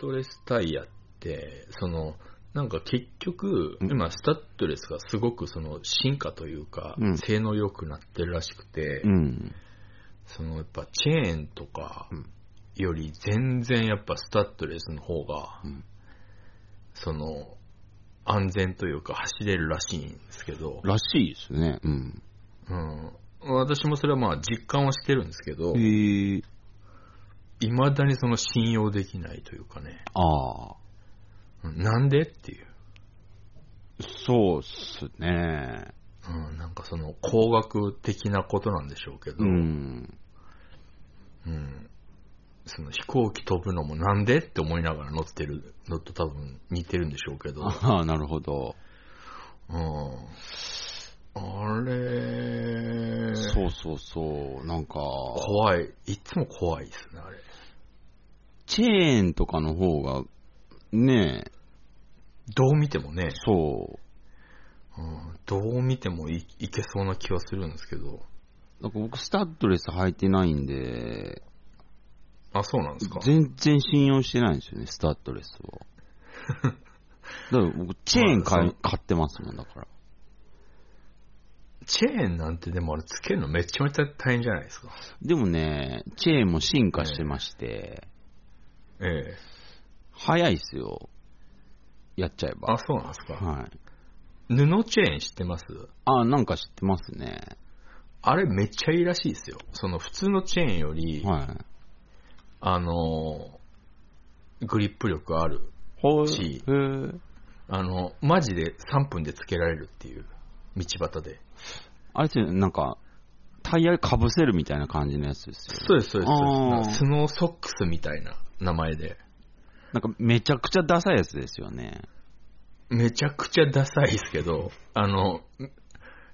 トレスタイヤって、その、なんか結局、うん今、スタッドレスがすごくその進化というか、うん性能良くなってるらしくて、うん。そのやっぱチェーンとかうんより全然やっぱスタッドレスの方が、うんその、安全というか走れるらしいんですけど、らしいですね。うん。うん、私もそれはまあ実感はしてるんですけど。未だにその信用できないというかね、ああ。うんなんでっていう。そうっすね。うん、なんかその工学的なことなんでしょうけど、うん。うんその飛行機飛ぶのもなんでって思いながら乗ってるのと多分似てるんでしょうけど、ああ、なるほど。うん、あれ、そうそうそう。なんか、怖い、いつも怖いですね、あれ。チェーンとかの方が、ねえ、どう見てもね、そう。うん、どう見てもいいけそうな気はするんですけど、なんか僕、スタッドレス履いてないんで、あ、そうなんですか。全然信用してないんですよね、スタッドレスを。だから僕、チェーン買いまあ買ってますもん、だから。チェーンなんてでもあれつけるのめちゃめちゃ大変じゃないですか。でもね、チェーンも進化してまして、ええ。早いっすよ。やっちゃえば。あ、そうなんですか。はい。布チェーン知ってます？あ、なんか知ってますね。あれめっちゃいいらしいですよ。その普通のチェーンより、はい。あのー、グリップ力ある。ほしへーあの、マジで3分でつけられるっていう、道端で。あれってなんか、タイヤかぶせるみたいな感じのやつですよ、ね。そうです、そうです。あーなんかスノーソックスみたいな名前で。なんかめちゃくちゃダサいやつですよね。めちゃくちゃダサいですけど、あの、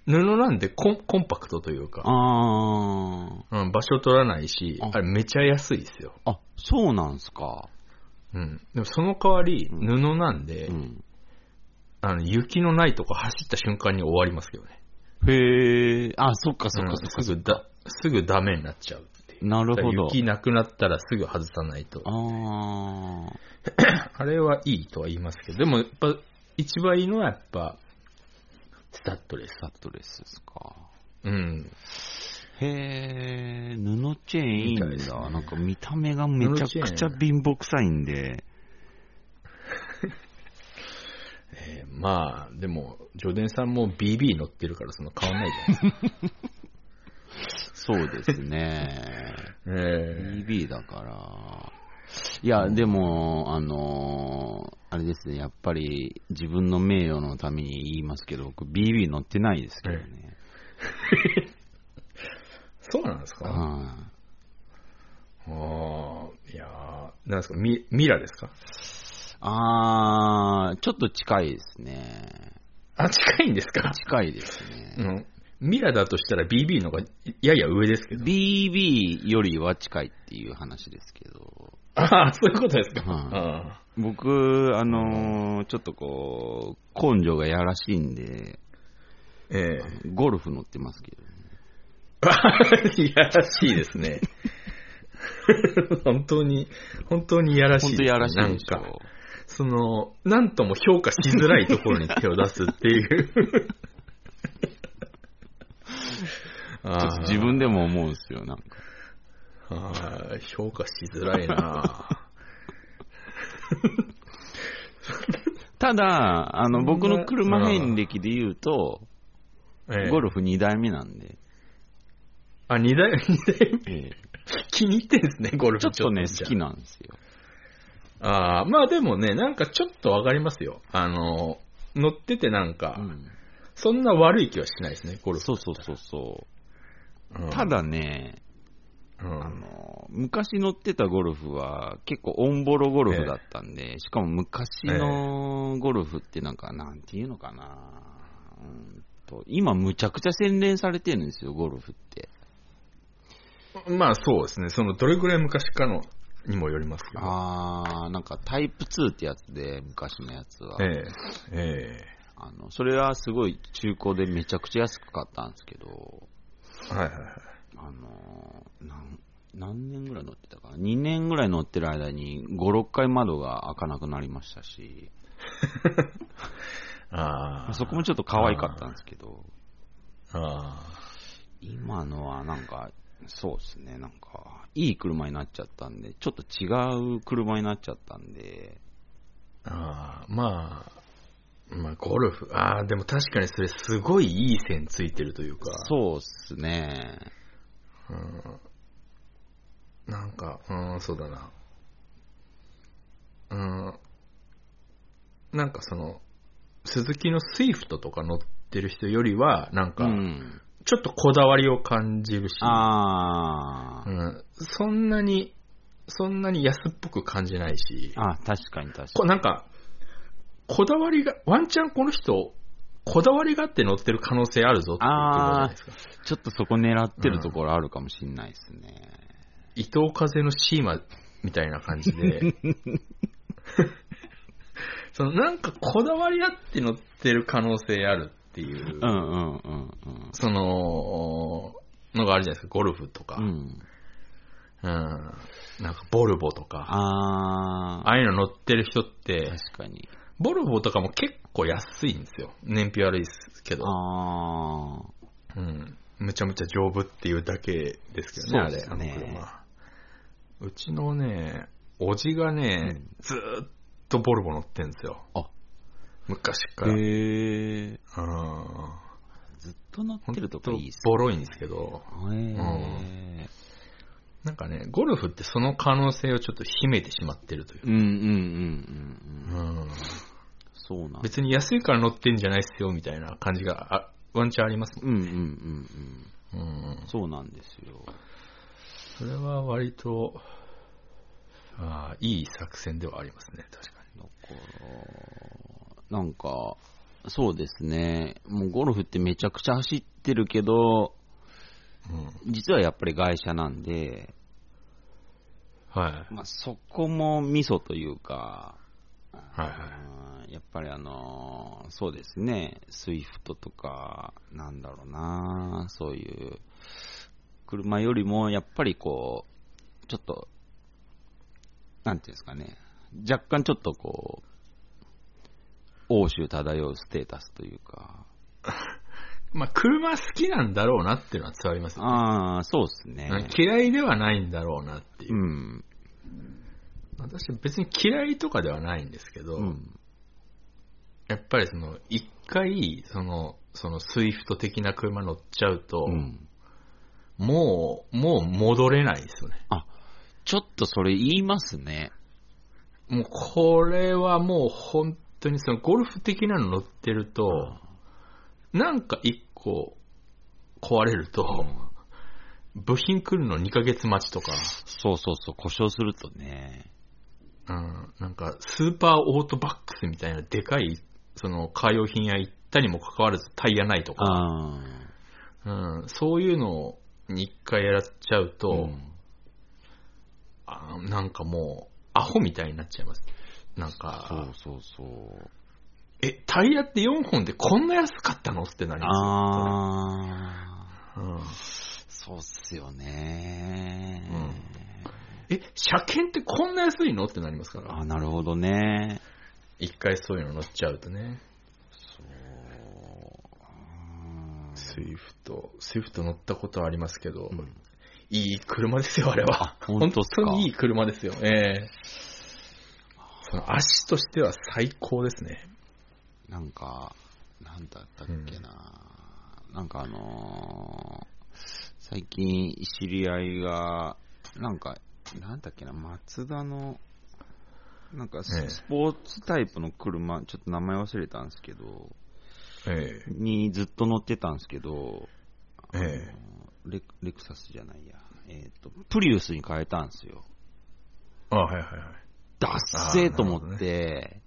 布なんでコンコンパクトというか、あうん、場所取らないし、ああれめちゃ安いですよ。ー。あ、そうなんすか。うん。でもその代わり、うん布なんで、うん。あの、雪のないとこ走った瞬間に終わりますけどね。へえ。あ、そっかそっかうんそっか。すぐだ、すぐダメになっちゃう。なるほど。雪なくなったらすぐ外さないと。あ あれはいいとは言いますけど、でもやっぱ、一番いいのはやっぱ、スタッドレー、スス。タッドレスですか。うん。へえ、布チェーンいいんだ。みたいですねなんか見た目がめちゃくちゃ貧乏臭いんで。えーまあ、でも、ジョデンさんも BB 乗ってるからその変わんないじゃないですか。そうですね。え BB だから。いや、でも、あのーあれですね、やっぱり自分の名誉のために言いますけど、僕 BB 乗ってないですけどね。そうなんですか？はああ、いやーなんですか？ミミラですか？いあー、ちょっと近いですね。あ、近いんですか？近いですうね。ん。ミラだとしたら BB の方がやや上ですけど。BB よりは近いっていう話ですけど、ああ、そういうことですか。はいあ僕、あのーちょっとこう、根性がやらしいんで、ーえゴルフ乗ってますけどね。えい やらしいですね。本当に、本当にいやらしいね、本当やらしいなんか。その、なんとも評価しづらいところに手を出すっていう。ちょっと自分でも思うんですよ、なんか。あー評価しづらいな ただ、あの、僕の車遍歴で言うと、ええゴルフ2台目なんで、あ、二台、二台目？ええ気に入ってんですね、ゴルフちょっとね、好きなんですよ。ああー、まあでもね、なんかちょっとわかりますよ。あの、乗っててなんか、うんそんな悪い気はしないですね、ゴルフ。そうそうそうそう。うんただね、うんあの、昔乗ってたゴルフは結構オンボロゴルフだったんで、しかも昔のゴルフってなんか、なんていうのかな、うんと今むちゃくちゃ洗練されてるんですよ、ゴルフって。まあそうですね、そのどれぐらい昔かのにもよりますけど。あー、なんかタイプ2ってやつで、昔のやつは。ええ、えあの、それはすごい中古でめちゃくちゃ安く買ったんですけど、え。はいはいはい。あの、なん何年ぐらい乗ってたかな ?2 年ぐらい乗ってる間に5、6回窓が開かなくなりましたし、ああ。そこもちょっと可愛かったんですけど、あ今のはなんか、そうですね、なんか、いい車になっちゃったんで、ちょっと違う車になっちゃったんで、あ。まあ、まあ、ゴルフ。ああ、でも確かにそれすごいいい線ついてるというか。そうっすね。うん。なんか、うん、そうだな。うん。なんかその、スズキのスイフトとか乗ってる人よりは、なんうか、ん。ちょっとこだわりを感じるし、あー。うん、そんなに、そんなに安っぽく感じないし、あ、確かに確かに。こなんか、こだわりが、ワンチャンこの人、こだわりがあって乗ってる可能性あるぞっていう車じゃないですか。ちょっとそこ狙ってるところあるかもしんないですね。伊藤風のシーマみたいな感じで、そのなんかこだわりあって乗ってる可能性あるっていう、うんうんうんうん。その、のがあるじゃないですか、ゴルフとか、ううん、ん。なんかボルボとか、あああいうの乗ってる人ってー。、確かに。ボルボとかも結構安いんですよ。燃費悪いですけど、あー。うん、むちゃむちゃ丈夫っていうだけですけどね、あれ、あのそうですね車。うちのね、おじがね、うんずーっとボルボ乗ってんですよ。あ昔から。へー。うんずっと乗ってるとほんかいいっすね。ボロいんですけど、へー。なんかね、ゴルフってその可能性をちょっと秘めてしまってるといううんうんうんうんうん。うんそうなん別に安いから乗ってんじゃないっすよみたいな感じがあワンチャンありますもん。うんうんうんうん。うん、そうなんですよ。それは割と、ああいい作戦ではありますね、確かだから、なんか、そうですね。もうゴルフってめちゃくちゃ走ってるけど、に。実はやっぱり外車なんで、うん。はい。まあ、そこもミソというか、はいはい。うんやっぱりあのーそうですね、スイフトとか、なんだろうな、そういう、車よりも、やっぱりこう、ちょっと、なんていうんですかね、若干ちょっとこう、欧州漂うステータスというか、まあ、車好きなんだろうなっていうのは伝わりますよね。ああ、そうですね。嫌いではないんだろうなっていうう。ん。私別に嫌いとかではないんですけど、うん。やっぱりその、一回、その、そのスイフト的な車乗っちゃうと、うん。もう、もう戻れないですよね。ちょっとそれ言いますね。もうこれはもう本当にそのゴルフ的なの乗ってると、なんか一個壊れると、部品来るの2ヶ月待ちとか、そうそうそう、故障するとね。うん、なんかスーパーオートバックスみたいなでかい、そのカー用品屋行ったにもかかわらずタイヤないとか、あうん、そういうのに一回やらっちゃうあ。と、うんあなんかもう、アホみたいになっちゃいます。なんそうか、そうそう。え、タイヤって4本でこんな安かったの？ってなりますよああ。うんそうっすよね。え、車検ってこんな安いの？ってなりますから。あなるほどね。一回そういうの乗っちゃうとね。そう。スイフト、スイフト乗ったことはありますけど、うんいい車ですよ、あれは。本当っすか？本当にいい車ですよ。ええその足としては最高ですね。なんか、なんだったっけな。なんかあのー最近知り合いが、なんか、なんだっけな、マツダの、なんかスええ。スポーツタイプの車、ちょっと名前忘れたんですけど、えにずっと乗ってたんですけど、ええ。あのレレクサスじゃないや、えっ、と、プリウスに変えたんですよ。あ、はいはいはい。ダッセーと思って、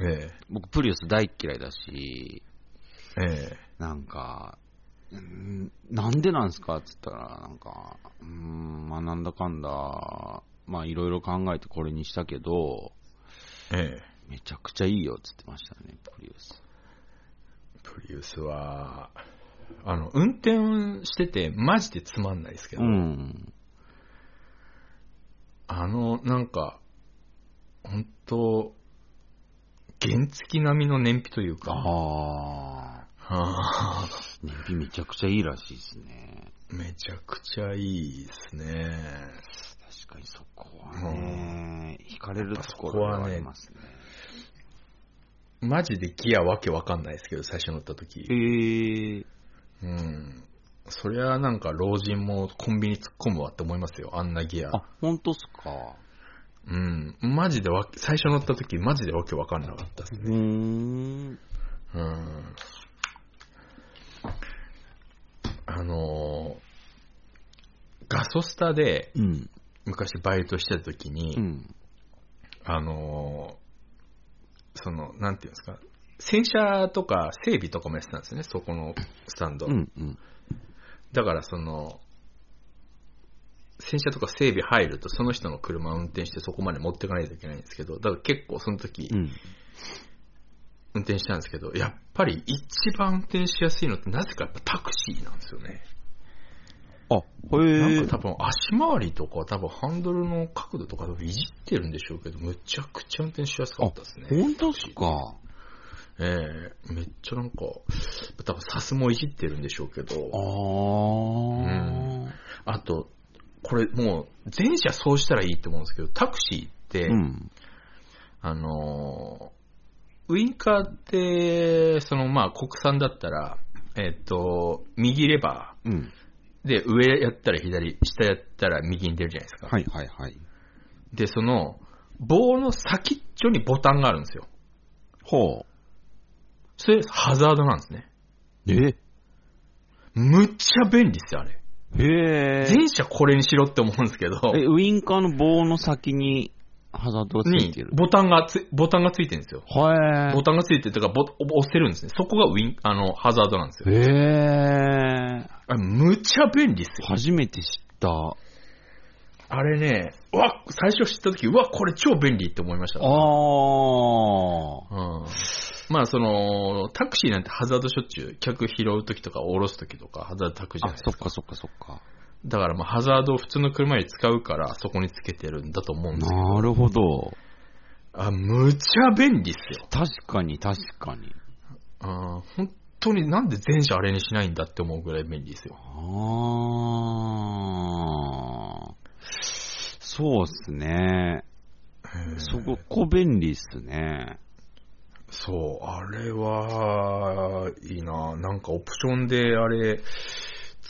え。僕プリウス大っ嫌いだし、ええ。なんか、んなんでなんすか？って言ったら、なんか、うーん、まあなんだかんだ、まあいろいろ考えてこれにしたけど、ええめちゃくちゃいいよって言ってましたね、プリウス。プリウスは、あの、運転しててマジでつまんないですけど、うん。あの、なんか、本当原付並みの燃費というか、あはあ燃費めちゃくちゃいいらしいですね。めちゃくちゃいいですね。確かにそこはね、惹かれるところがありますね。マジでギアわけわかんないですけど、最初乗った時。へえ。うん。そりゃなんか老人もコンビニ突っ込むわって思いますよ、あんなギア。あ、本当っすか？うん。マジでわけ、最初乗った時マジでわけわかんなかったですうね。ーん。うん。あのーガソスタでうん。昔バイトしてた時に、うん。あのーその、なんていうんですか、洗車とか整備とかもやってたんですよね、そこのスタンド。うん。うん。だからその、洗車とか整備入るとその人の車を運転してそこまで持っていかないといけないんですけど、だから結構その時うん。運転したんですけど、やっぱり一番運転しやすいのってなぜかやっぱタクシーなんですよね。あ、へえなんか。多分足回りとか多分ハンドルの角度とか多分いじってるんでしょうけど、むちゃくちゃ運転しやすかったですね。本当っすか？ええめっちゃなんか、多分サスもいじってるんでしょうけあど、ー。あと、これもう全車そうしたらいいと思うんですけど、タクシーって、うん。あのーウインカーって、そのまあ国産だったら、えっ、と、右レバうん。ーで上やったら左、下やったら右に出るじゃないですか。はいはいはい。で、その棒の先っちょにボタンがあるんですよ。ほそれハザードなんですね。う。え？むっちゃ便利っすよ、あれ。へえ。全車これにしろって思うんですけど、え、ウインカーの棒の先にハザードがついにてる。ボタンがつ、ボタンがついてるんですよ。はボタンがついてるとか、ボ押せるんですね。そこがウィン、あの、ハザードなんですよ。へえ。あれむちゃ便利っすよ。初めて知った。あれね、うわ、最初知った時、うわ、これ超便利って思いました。ああ。うん。まあ、その、タクシーなんてハザードしょっちゅう、客拾う時とか降ろす時とか、ハザードタクじゃなあい、ですか。そっかそっかそっか。だからまあ、ハザードを普通の車より使うから、そこにつけてるんだと思うんですけど。なるほど。あ、むちゃ便利っすよ。確かに確かに。あ本当になんで全車あれにしないんだって思うぐらい便利ですよ。ああ。そうっすね。そこ、こ便利っすね。そう、あれは、いいな。なんかオプションであれ、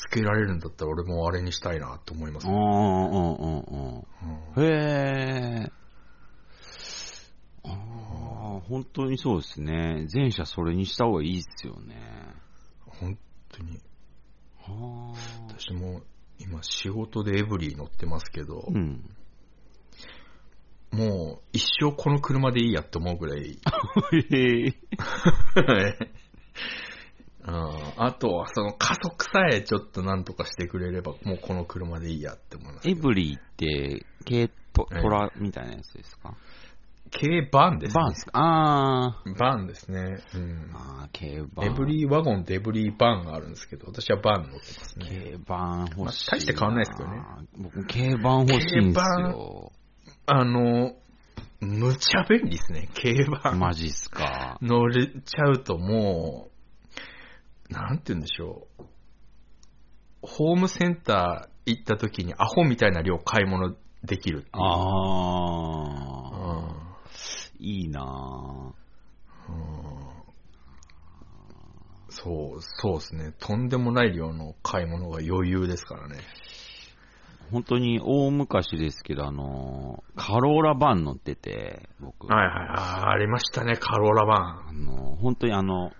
つけられるんだったら俺もあれにしたいなと思いますうんね。うんうんうん。うんへえ。ああ、本当にそうですね。前者それにした方がいいっすよね。本当に。はあ。私も今仕事でエブリィ乗ってますけど、うん。もう一生この車でいいやって思うぐらい。へえ。うんあとはその加速さえちょっとなんとかしてくれれば、もうこの車でいいやって思います。エブリーって、軽トトラみたいなやつですか？軽バンですね。バンですか？あバンですね。うんー。あー、軽バン。エブリーワゴンとエブリーバンがあるんですけど、私はバン乗ってますね。軽バン欲しいな。まあ大して変わんないですけどね。僕、軽バン欲しいんです軽よ。あの、むちゃ便利ですね、軽バン。マジっすか。乗れちゃうともう、なんて言うんでしょう。ホームセンター行った時にアホみたいな量買い物できるっていう。あうんー。いいなそう、そうですね。とんでもない量の買い物が余裕ですからね。本当に大昔ですけど、あの、カローラバン乗ってて、僕。はいはい。あーありましたね、カローラバあの、本当にあの、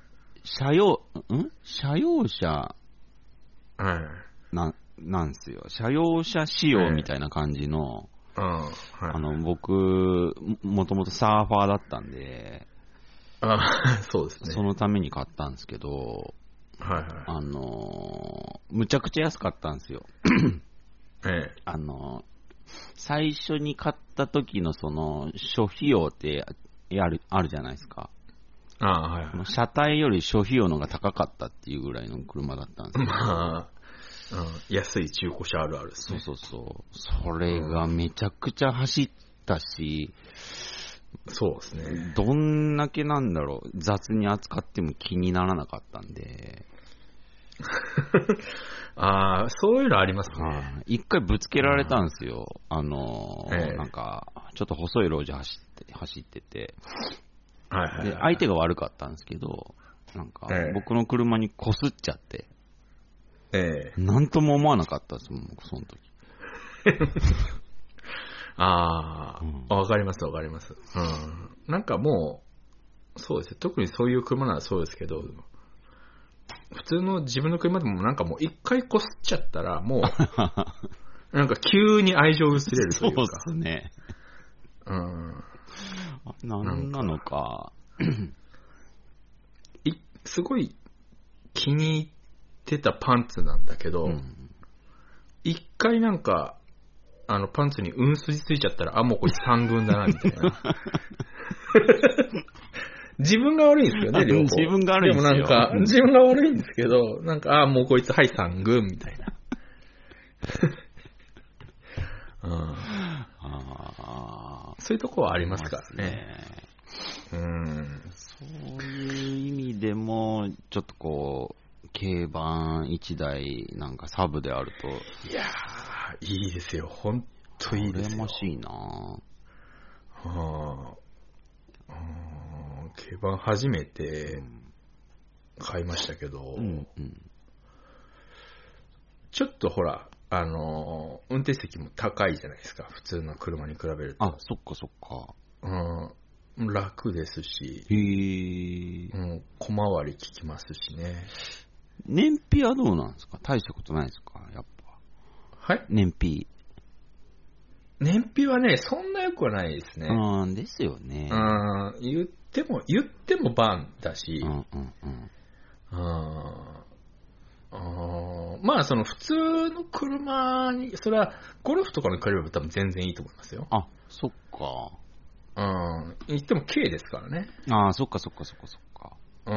車用、ん？車用車ン。はい。な、なんですよ。車用車仕様みたいな感じの、うん。はい、あの、僕、ももともとサーファーだったんで、あ そうですね。そのために買ったんですけど、はいはい。あの、むちゃくちゃ安かったんですよ。ええ。あの、最初に買った時のその、諸費用ってやる、あるじゃないですか。ああ、はいはい。車体より諸費用のが高かったっていうぐらいの車だったんですよ。まあ、うん、安い中古車あるあるですそうね。そうそう。それがめちゃくちゃ走ったし、そうですね。どんだけなんだろう、雑に扱っても気にならなかったんで、ああ、そういうのありますね。はい一回ぶつけられたんですよ。あのーええなんか、ちょっと細い路地走って、走ってて、はいはい、で、相手が悪かったんですけど、なんかええ、僕の車にこすっちゃって、ええなんとも思わなかったですもん、僕その時。あうんあ、わ、かりますわかります。うん。なんかもう、そうですね。特にそういう車ならそうですけど、普通の自分の車でもなんかもう一回こすっちゃったら、もう、なんか急に愛情薄れるといううか。すね。うん。あなんなのか。いすごい気に入ってたパンツなんだけど、うん一回なんか、あの、パンツにうん筋ついちゃったら、あ、もうこいつ三軍だな、みたいな。自分が悪いんですよね、両方。自分が悪いんですよでもなんか、自分が悪いんですけど、なんか、あ、もうこいつ、はい、三軍、みたいな。うん、あそういうとこはありーますか？らね。。うん。そういう意味でも、ちょっとこう、軽バン1台なんかサブであると、いやー、いいですよ。ほんといいですよ羨ま。しいなはあ、うん軽バン初めて買いましたけど、うんうん。ちょっとほら、あのー運転席も高いじゃないですか、普通の車に比べると。あ、そっかそっか。うん、楽ですし、へえ。うん、小回り効きますしね。燃費はどうなんですか？大したことないですか？やっぱ。はい？燃費。燃費はね、そんな良くはないですね。うん、ですよね。うん、言っても、言ってもバンだし、うんうんうん。あーまあ、その普通の車に、それはゴルフとかに比べれば多分全然いいと思いますよ。あ、そっか。うん。言っても軽ですからね。あそっかそっかそっかそっか。う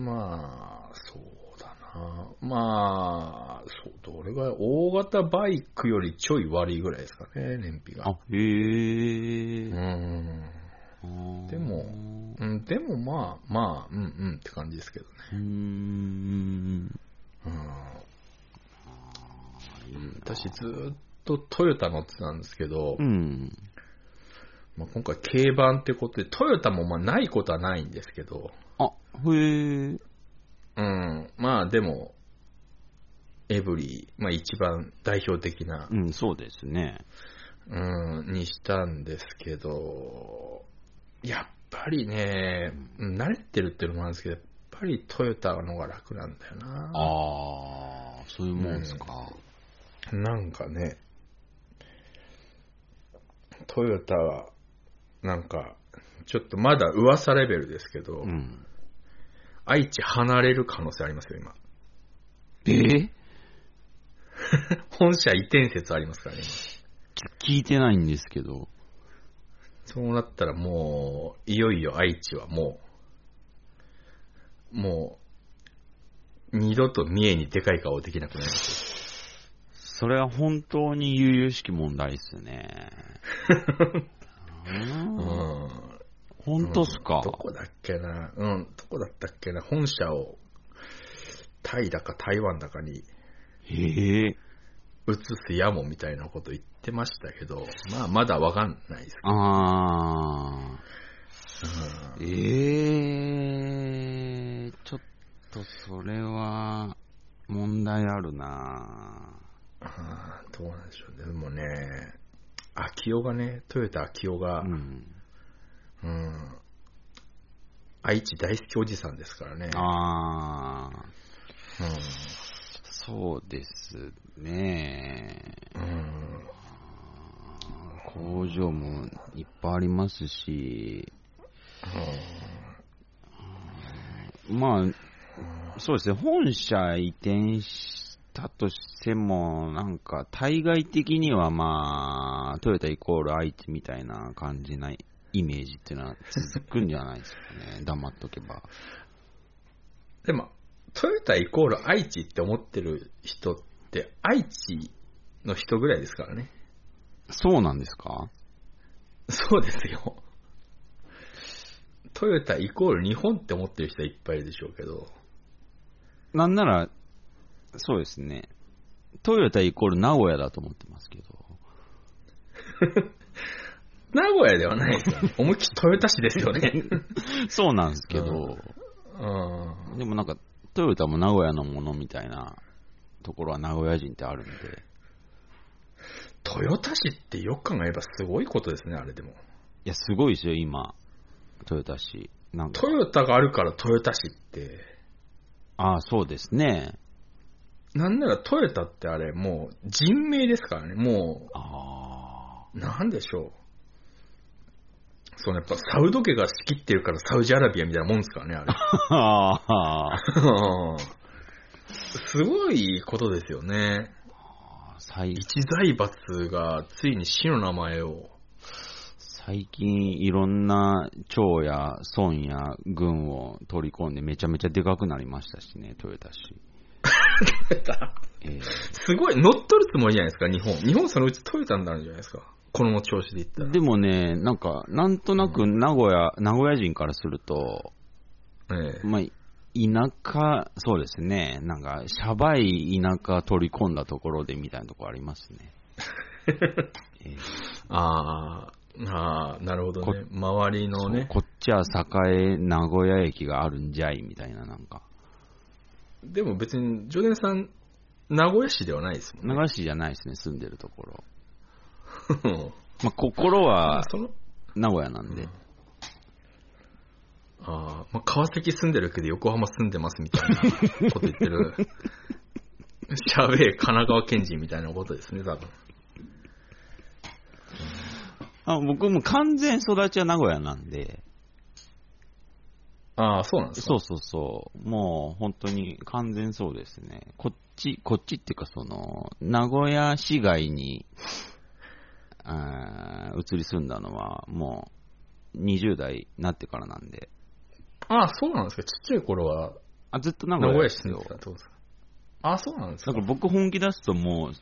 ん。まあ、そうだな。まあ、そう、どれぐらい、大型バイクよりちょい悪いぐらいですかね、燃費が。あ、へえ。うん。でもうん、でもまあ、まあ、うんうんって感じですけどね。うーん。うん。私ずーっとトヨタ乗ってたんですけど、うん。まあ、今回軽バンってことで、トヨタもまあないことはないんですけど、あ、へえ。うん、まあでも、エブリィ、まあ一番代表的な、うん、そうですね。うん、にしたんですけど、やっぱりね、うん慣れてるっていうのもあるんですけど、ぱりトヨタの方が楽なんだよな。ああ、そういうもんですか。なんかね、トヨタは、なんか、ちょっとまだ噂レベルですけど、うん。愛知離れる可能性ありますよ、今。え？本社移転説ありますからね、聞いてないんですけど。そうなったらもう、いよいよ愛知はもう、もう、二度と三重にでかい顔できなくなりますそれは本当に悠々しき問題っすね。よ。うんうん。本当っすか？うんどこだっけなうん、どこだったっけな本社を、タイだか台湾だかにへえ。移すやもみたいなこと言ってましたけど、まあまだわかんないですけあど。ー。ええちょっとそれは問題あるなうんあーどうなんでしょうね。でもね、秋代がね、トヨタ秋代が、うん。うん、愛知大好きおじさんですからね。あー。うんそうですね。うん工場もいっぱいありますし、まあ、そうですね、本社移転したとしても、なんか、対外的にはまあ、トヨタイコール愛知みたいな感じなイメージっていうのは続くんじゃないですかね、黙っとけば。でも、トヨタイコール愛知って思ってる人っって愛知の人ぐらいですからね。そうなんですか？そうですよ。トヨタイコール日本って思ってる人はいっぱいいるでしょうけど。なんなら、そうですね。トヨタイコール名古屋だと思ってますけど。名古屋ではないですよね。思いっきりトヨタ市ですよね。そうなんですけど、うん。でもなんか、トヨタも名古屋のものみたいなところは名古屋人ってあるんで。トヨタ市ってよく考えればすごいことですね、あれでも。いや、すごいですよ、今。トヨタ市。なんかト、ヨタがあるからトヨタ市って、ああ、そうですね。なんならトヨタってあれもう人名ですからね、もあう、なんでしょう。そのやっぱサウド家が仕切ってるからサウジアラビアみたいなもんですからね、あれ。あ。ああ。すごいことですよね。最一財閥がついに市の名前を。最近いろんな町や村や郡を取り込んでめちゃめちゃでかくなりましたしね、トヨタすごい乗っ取るつもりじゃないですか、日本。日本そのうちトヨタになるんじゃないですか。この調子でいったら。ーでもね、なんか、なんとなく名古屋、名古屋人からすると、ええまあ、田舎、そうですね、なんか、シャバい田舎取り込んだところでみたいなところありますね。えーあーあー、なるほどこね。周りのね。こっちは栄名古屋駅があるんじゃいみたいな、なんか。でも別に、ジョデンさん、名古屋市ではないですもんね。名古屋市じゃないですね、住んでるところ。う んまあ、心は名古屋なんで。ああ、まあ、川崎住んでるけど横浜住んでますみたいなこと言ってる。しゃべえ神奈川県人みたいなことですね、多分。あ僕も完全育ちは名古屋なんで、ああ、そうなんですか？そうそうそう、もう本当に完全そうですね。こっち、こっちっていうかその、名古屋市街に、あー移り住んだのはもう20代になってからなんで、ああ、そうなんですか？ちっちゃい頃はあずっと名名古屋市住んで。すか？ああ、そうなんですか？だから僕本気出すともう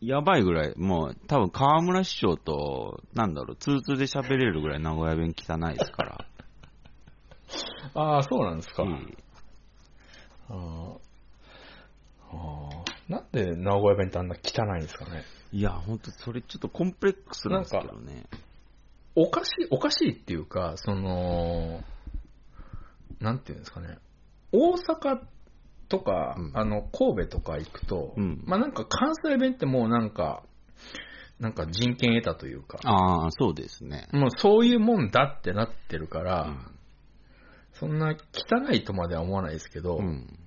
やばいぐらい、もう多分河村師匠と、なんだろう、通通で喋れるぐらい名古屋弁汚いですから。ああ、そうなんですか。うんああああなんで名古屋弁ってあんな汚いんですかねいや、ほんと、それちょっとコンプレックスなんですけどね。おかしい、おかしいっていうか、その、なんていうんですかね。大阪とか、うんあの、神戸とか行くと、うんまあなんか関西弁ってもうなんか、なんか人権得たというか、ああ、そうですね。もうそういうもんだってなってるかうら、ん。そんな汚いとまでは思わないですけど、うん。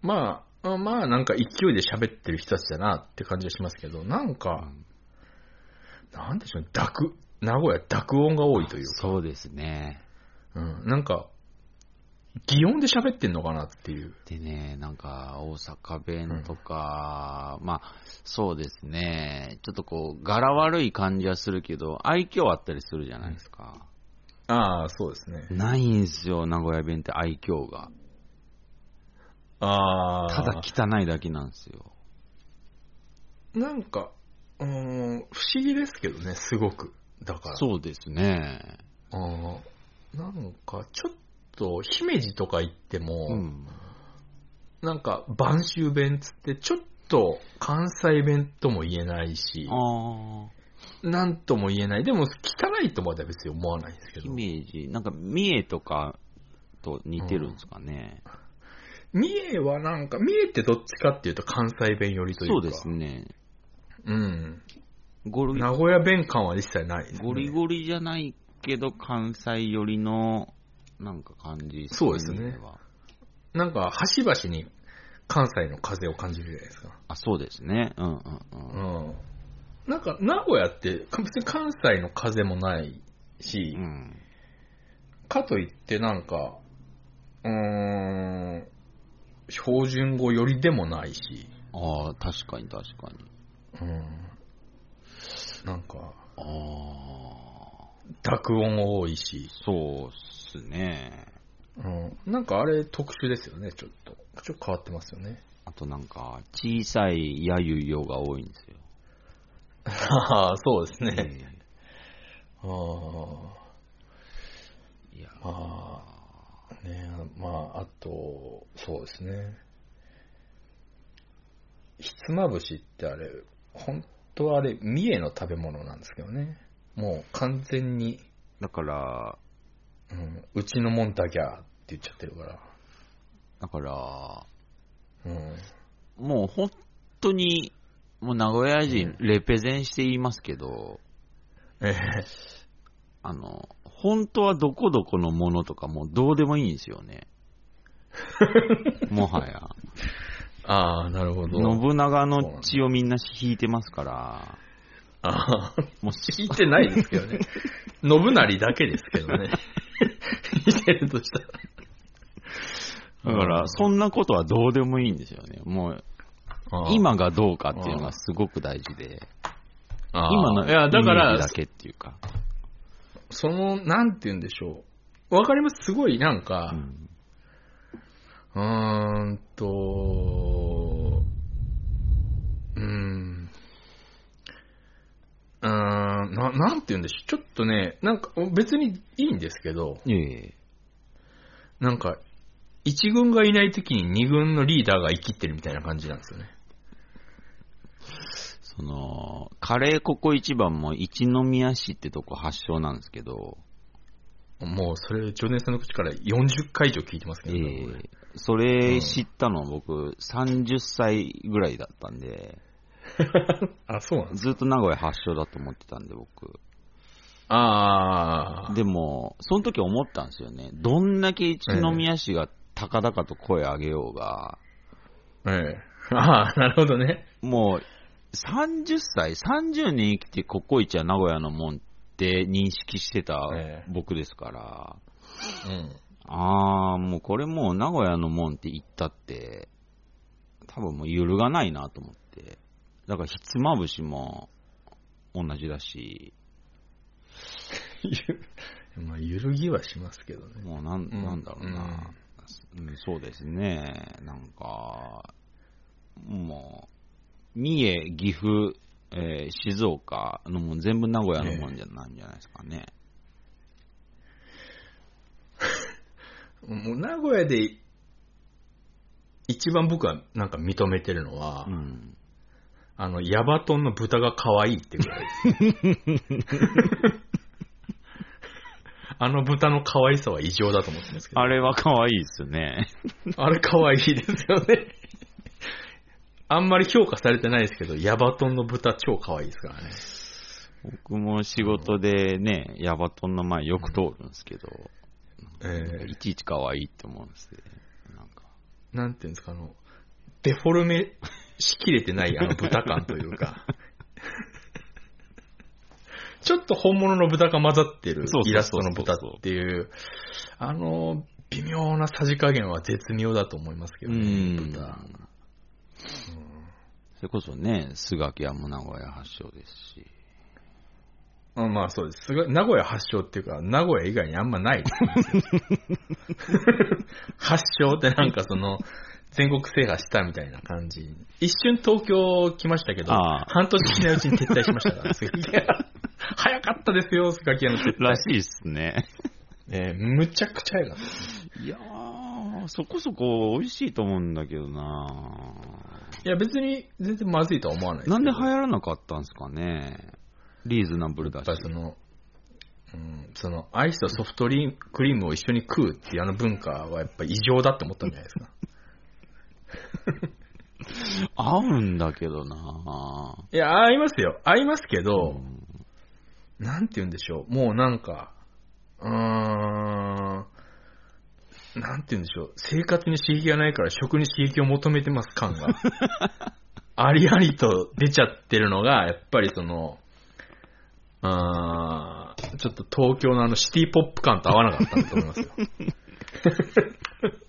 まあ、あまあなんか勢いで喋ってる人たちだなって感じはしますけど、なんか、なんでしょうね、濁、名古屋濁音が多いというか、そうですね。うん、なんか、擬音で喋ってんのかなっていう。でね、なんか、大阪弁とか、まあ、そうですね。ちょっとこう、柄悪い感じはするけど、愛嬌あったりするじゃないですか。ああ、そうですね。ないんですよ、名古屋弁って愛嬌が。ああ、ただ汚いだけなんですよ。なんか、うーん、不思議ですけどね、すごく。だから。そうですね。あーなんか、ちょっと、姫路とか行っても、うん。なんか、播州弁つって、ちょっと関西弁とも言えないし。なんとも言えない。でも、汚いとまでは別に思わないんですけど。姫路、なんか三重とかと似てるんですかね。三重はなんか、三重ってどっちかっていうと関西弁寄りというか。そうですね。うん。ゴリ名古屋弁感は一切ないです、ね。ゴリゴリじゃないけど、関西寄りの、なんか感じ、そうですねなんか、端々に関西の風を感じるじゃないですか。あ、そうですね。うんうんうん。うん。なんか、名古屋って、別に関西の風もないし、うん。かといってなんか、うーん、標準語寄りでもないし、ああ、確かに確かに。うん。なんか、ああ、濁音多いし、そうっすね。うん。なんかあれ特殊ですよね、ちょっと。ちょっと変わってますよね。ああとなんか、小さいやゆよが多いんですよ。ああ、そうですね。えああ。えいや、まあ、ねまあ、あと、そうですね。ひつまぶしってあれ、本当はあれ、三重の食べ物なんですけどね。もう完全に、だから、うん、うちのもんだぎゃーって言っちゃってるから。だから、うん。もう本当に、もう名古屋人、うんレペゼンして言いますけど、ええあの、本当はどこどこのものとかもうどうでもいいんですよね。もはや。ああ、なるほど。信長の血をみんな引いてますから、ああ、もう聞いてないですけどね。信成だけですけどね。見てるとしたら。だから、そんなことはどうでもいいんですよね。もう、ああ今がどうかっていうのがすごく大事で、ああ今のいや、だからイメージだ、けっていうか。その、なんて言うんでしょう。わかります？すごいなんかう、んうーんと、うーん。うーん、な、なんて言うんでしょう。ちょっとね、なんか別にいいんですけど、ええ。なんか、一軍がいない時に二軍のリーダーが生きってるみたいな感じなんですよね。その、カレーココ一番も一宮市ってとこ発祥なんですけど、もうそれ、ジョネさんの口から40回以上聞いてますけえど、えそれ知ったの僕30歳ぐらいだったんで、あ、そうなんですずっと名古屋発祥だと思ってたんで僕。ああ。でも、その時思ったんですよね。どんだけ一宮市が高々と声上げようが、ええ。ああ、なるほどね。もう、30歳、30年生きてココイチは名古屋のもんって認識してたええ僕ですから、うん。あー、もうこれもう名古屋のもんって言ったって、多分もう揺るがないなと思って。だからひつまぶしも同じだし、ゆ まあ、揺るぎはしますけどね。もうなん、うんなんだろうな、うんそうですね、なんか、もう、三重、岐阜、えー静岡のもん全部名古屋のもんじゃないんじゃないですかね。もう名古屋で一番僕はなんか認めてるのは、うん。あの、ヤバトンの豚が可愛いってぐらい。あの豚の可愛さは異常だと思ってるんですけど。あれは可愛いですね。あれ可愛いですよね。あんまり評価されてないですけど、ヤバトンの豚超可愛いですからね。僕も仕事でね、ヤバトンの前よく通るんですけど、えいちいち可愛いって思うんですね。なんか。ー、なんていうんですか、あの、デフォルメしきれてないあの豚感というか、ちょっと本物の豚が混ざってるイラストの豚っていう、あの、微妙なさじ加減は絶妙だと思いますけどうね、ん。豚。それこそね、スガキ屋も名古屋発祥ですし。うんまあそうです。名古屋発祥っていうか、名古屋以外にあんまない 発祥ってなんかその、全国制覇したみたいな感じ。一瞬東京来ましたけど、半年しないうちに撤退しましたから、早かったですよ、スガキ屋の撤退。らしいっすね。えーむちゃくちゃ早かった。いやー、そこそこ美味しいと思うんだけどないや、別に全然まずいとは思わないなんで流行らなかったんですかねリーズナブルだしやっぱり。その、うん、その、アイスとソフトクリームを一緒に食うっていうあの文化はやっぱ異常だって思ったんじゃないですか。合うんだけどないや、合いますよ。合いますけど、うんなんて言うんでしょう。もうなんか、うーん、なんて言うんでしょう。生活に刺激がないから食に刺激を求めてます感が。ありありと出ちゃってるのが、やっぱりその、あーちょっと東京のあのシティポップ感と合わなかったんだと思いますよ。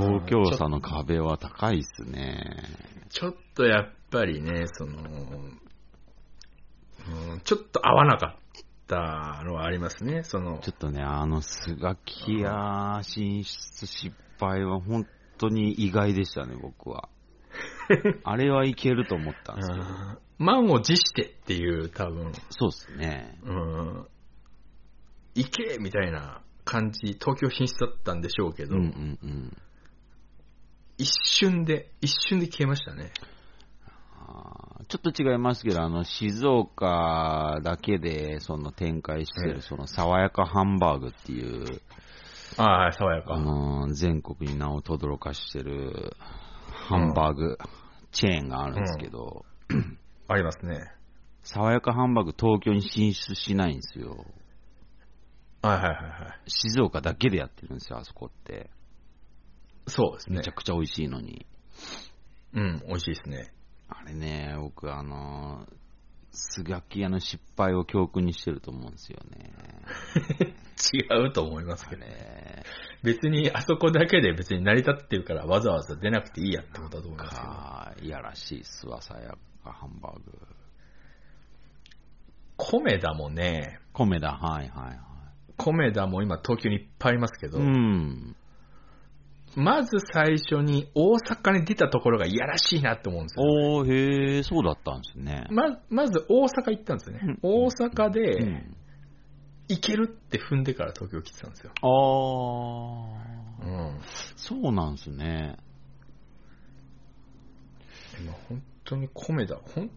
東京さの壁は高いっすね。ちょっとやっぱりね、その、うん、ちょっと合わなかったのはありますね。その、ちょっとね、あの、スガキ屋進出失敗は本当に意外でしたね、僕は。あれはいけると思ったんですけど。うん満を持してっていう多分、そうですね。うん、行けみたいな感じ、東京進出だったんでしょうけど、うんうんうん。一瞬で、一瞬で消えましたね。ちょっと違いますけど、あの、静岡だけで、その展開してええる、その、爽やかハンバーグっていう、ああ、爽やあか。のー、全国に名を轟かしてる、ハンバーグチェーンがあるんですけど、ありますね。爽やかハンバーグ東京に進出しないんですよ。はいはいはいはい。静岡だけでやってるんですよ、あそこって。そうですねめちゃ。くちゃ美味しいのに。うん、美味しいですね。あれね、僕、あのー、スガキ屋の失敗を教訓にしてると思うんですよね。違うと思いますあけど。れ、別にあそこだけで別に成り立ってるからわざわざ出なくていいやってことだと思いますけど。か、いやらしいっすわ、さやかハンバーグ。米田もね、米だ、はいはいはい。米田も今東京にいっぱいありますけど、うん。まず最初に大阪に出たところがいやらしいなって思うんですよ。おー、へー、そうだったんですね。ままず大阪行ったんですよね。うん大阪うでん、行けるって踏んでから東京来てたんですよ。あー、うん。そうなんですね。今本当に米田、本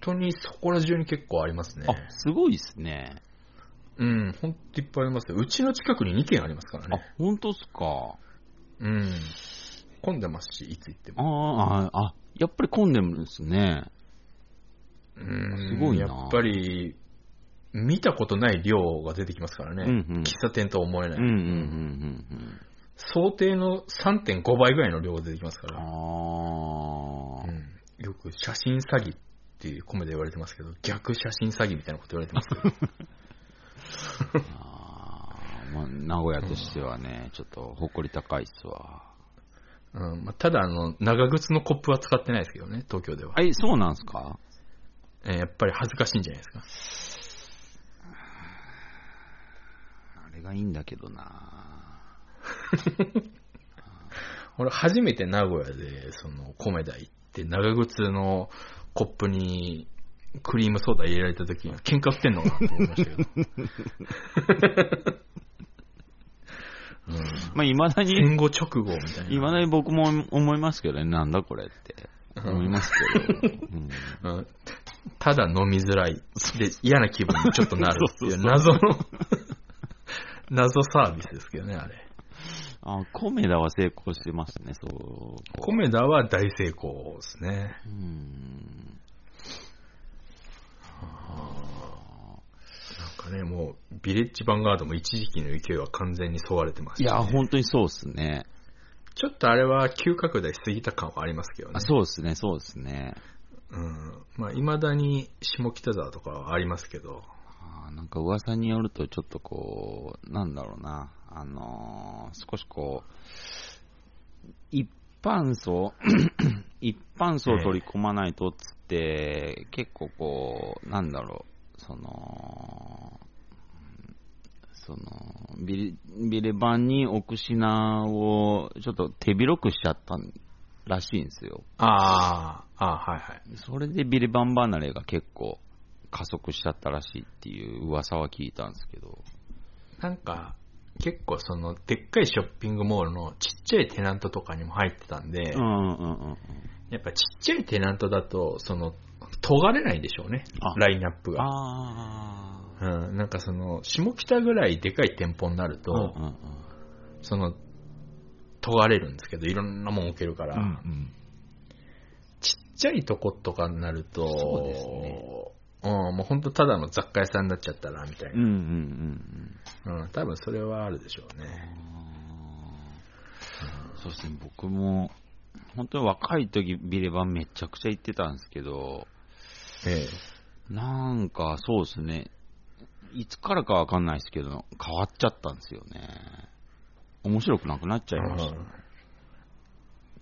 当にそこら中に結構ありますね。あ、すごいっすね。うん、本当いっぱいありますよ。うちの近くに2軒ありますからあね。、本当っすか。うん。混んでますし、いつ行ってあも。ーあ、あ、やっぱり混んでるんですね。うんすごいなやっぱり、見たことない量が出てきますからね。うんうん喫茶店とは思えない。うんうんうんうんうん。想定の3.5倍ぐらいの量が出てきますかあら。ーうんよく写真詐欺っていう米で言われてますけど、逆写真詐欺みたいなこと言われてますけど。まあ、名古屋としてはね、ちょっと誇り高いっすわ。うんまあ、ただあの、長靴のコップは使ってないですけどね、東京では。え、そうなんすか？えーやっぱり恥ずかしいんじゃないですか。あれがいいんだけどな 俺初めて名古屋で、その、米田行って、長靴のコップにクリームソーダ入れられた時には喧嘩売ってんのかなと思いましたけど。うんまあ、未だに、戦後直後みたいな。未だに僕も思いますけどね、なんだこれって。思いますけど。うん うんただ飲みづらい。で、嫌な気分にちょっとなるっていう 謎の、謎サービスですけどね、あれ。あ、コメダは成功してますね、そう。米田は大成功ですね。うん。なんかね、もう、ビレッジヴァンガードも一時期の勢いは完全にそがれてます、いや、本当にそうっすね。ちょっとあれは急拡大しすぎた感はありますけどね。あそうですね、そうですね。うん。まあ、未だに下北沢とかはありますけど、あーなんか噂によると、ちょっとこう、なんだろうな、あのー少しこう、一般層、一般層を取り込まないとっつって、結構こう、なんだろう、その、そのビレビレ版に置く品をちょっと手広くしちゃったらしいんですよ。ああ、ああ、はいはい。それでビレバン離れが結構加速しちゃったらしいっていう噂は聞いたんですけど。なんか、結構その、でっかいショッピングモールのちっちゃいテナントとかにも入ってたんで、うんうんうんうん。やっぱちっちゃいテナントだと、その、尖れないんでしょうね、ラインナップが。うん、なんかその、下北ぐらいでかい店舗になる。と、その、尖れるんですけど、いろんなもん置けるから、ちっちゃいとことかになると、そうですねうん、もう本当ただの雑貨屋さんになっちゃったな、みたいうん。うんうんうんな。うん、多分それはあるでしょうね。うん。そうですね、僕も、本当に若い時ビレバンめちゃくちゃ行ってたんですけど、えなんかそうですね、いつからかわかんないですけど、変わっちゃったんですよね。面白くなくなっちえ。ゃいました。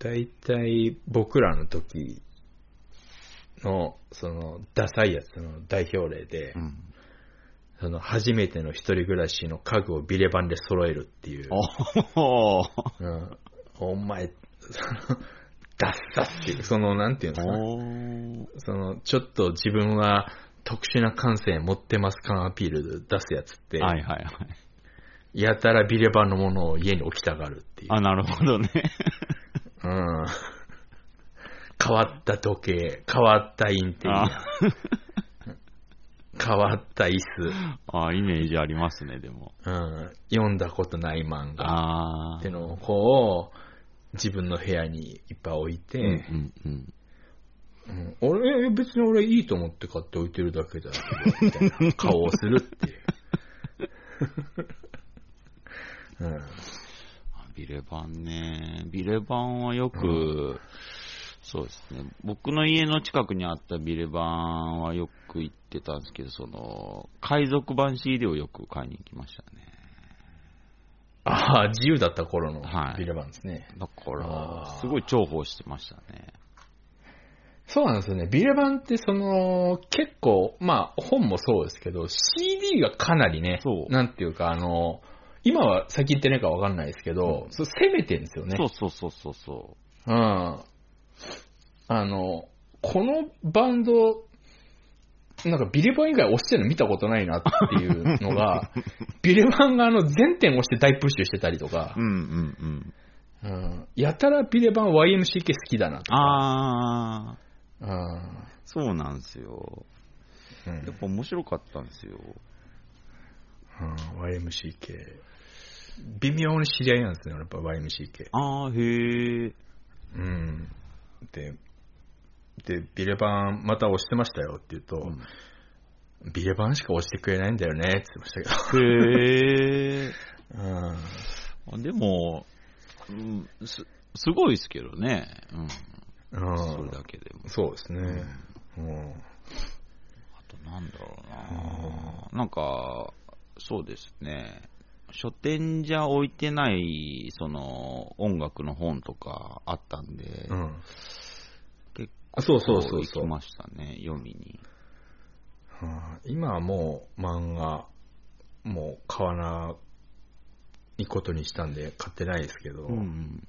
だいたい僕らの時の、その、ダサいやつの代表例で、うん。その、初めての一人暮らしの家具をビレバンで揃えるっていう。おーうん、お前、ダッサっていう、その、なんていうんですか、その、ちょっと自分は特殊な感性持ってます感アピール出すやつって、はいはいはい。やたらビレバンのものを家に置きたがるっていう。あ、なるほどね。うん。変わった時計、変わったインテリアあ、変わった椅あイメージありますね、でも。子、うん。読んだことない漫画ああって。のをこう、自分の部屋にいっぱい置いて、うんうんうん。うん俺、え別に俺いいと思って買って置いてるだけだよ、みたいな顔をするっていう。うん、あビレバンね。ビレバンはよく、そうですね。僕の家の近くにあったビレバンはよく行ってたんですけど、その、海賊版 CD をよく買いに行きましたね。ああ、自由だった頃のはいビレバンですね。だかあら、ーすごい重宝してましたね。そうなんですよね。ビレバンってその、結構、まあ本もそうですけど、CD がかなりね、そうなんていうかあの、今は先言ってないかわかんないですけど、そう攻めてるんですよね。そうそうそうそうそうん。あの、このバンド、なんかビレバン以外押してるの見たことないなっていうのが、ビレバンがあの全点押して大プッシュしてたりとかう。う、んうんうん。うん、やたらビレバン YMCK 好きだなとか。ああ、うんそうなんですよ。うんやっぱ面白かったんですよ。うん、YMCK。微妙に知り合いなんですね、やっぱ YMCK。ああ、へえ。うん。で、で、ビレバンまた押してましたよって言うと、うんビレバンしか押してくれないんだよねって言ってましたけど。へえ。うんあでも、うん、す、すごいですけどね。うん。うんそれだけでも。そうですね。うんあとなんだろうな。なんか、そうですね。書店じゃ置いてない、その、音楽の本とかあったんで、うんそうそうそう行そうきましたね、読みに。うん今はもう漫画、もう買わないことにしたんで買ってないですけど、うん。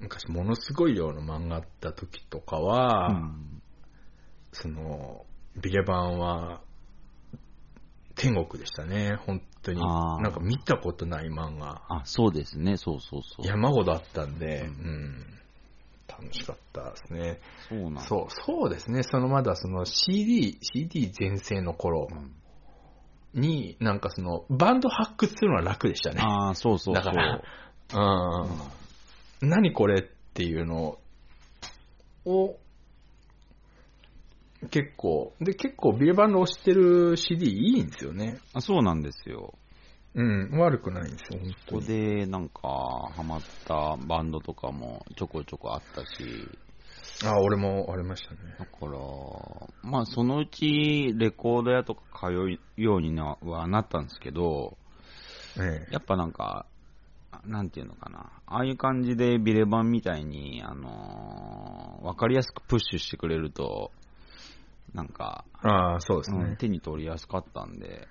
昔ものすごい量の漫画あった時とかは、うんその、ビレバンは天国でしたね、本当に。なんか見たことない漫画、あ、そうですね、そうそうそう。山ほどあったんで、ううんん、楽しかったですね。そうなんだそう、そうですね、そのまだその CD、CD 全盛の頃うんに、なんかその、バンド発掘するのは楽でしたね。ああ、そうそうそう。だからうん。何これっていうのを、結構、で、結構ビレバンド押してる CD いいんですよね。あそうなんですよ。うん、悪くないんですよ、本ここ当に。でなんかハマったバンドとかもちょこちょこあったし、あ、俺もありましたね。だから、まあそのうちレコード屋とか通うようになはなったんですけど、ええ。やっぱなんか、なんていうのかな、ああいう感じでビレバンみたいに、あのーわかりやすくプッシュしてくれると、なんか、ああ、そうですね。うん手に取りやすかったんで、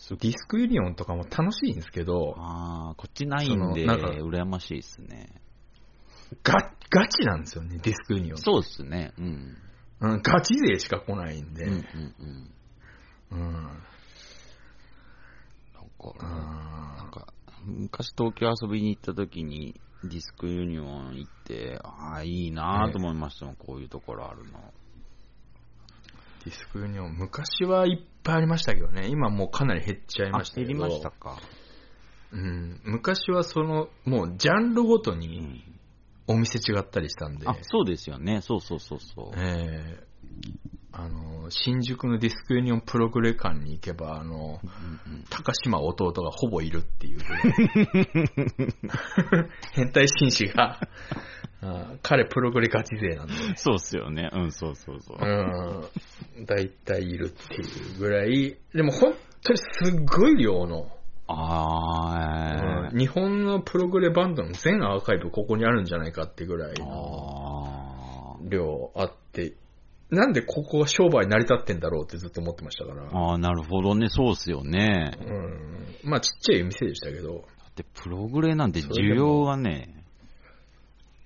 すディスクユニオンとかも楽しいんですけど、ああ、こっちないんで、そのなんか羨ましいですね。ガガチなんですよね、ディスクユニオン。そうですね。うん。うん、ガチ勢しか来ないんで。うんうんうん。うん。だから、あなんか、昔東京遊びに行った時に、ディスクユニオン行って、ああ、いいなと思いましたもん、こういうところあるの。ディスクユニオン、昔はいっぱいありましたけどね、今もうかなり減っちゃいましたけど。減りましたか。うん、昔はその、もうジャンルごとにうん。お店違ったりしたんで、あ、そうですよね。そうそうそうそう。ええあの、新宿のディスクユニオンプログレ館に行けば、あの、うんうん高嶋弟がほぼいるっていう 変態紳士が、あ彼プログレガチ勢なんで、そうっすよね。うん、そうそうそう。うん、大体いるっていうぐらい、でも本当にすっごい量の、あー、うん。日本のプログレバンドの全アーカイブここにあるんじゃないかってぐらいの量あって、なんでここが商売成り立ってんだろうってずっと思ってましたから。あー、なるほどね。そうっすよね。うん、まあちっちゃい店でしたけど、だってプログレなんて需要がね、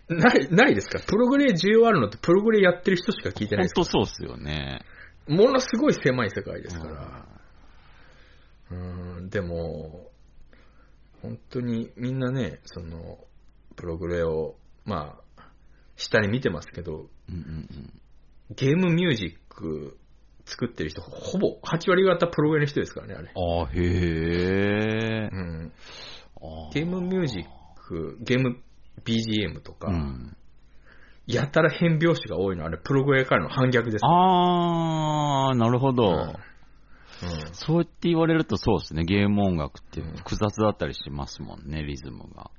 ない、ないですか？プログレ需要あるのってプログレやってる人しか聞いてない本ですか？当そうっすよね。ものすごい狭い世界ですから。うん、でも、本当にみんなね、その、プログレを、まあ、下に見てますけど、うんうんうん。ゲームミュージック作ってる人、ほぼ8割方プログレの人ですからね、あれ。ああ、へえ。うん、あゲームミュージック、ゲーム BGM とか、うん。やたら変拍子が多いのは、あれ、プログレからの反逆です。ああ、なるほど。うんそうやって言われるとそうですね。ゲーム音楽って複雑だったりしますもんね、リズムが。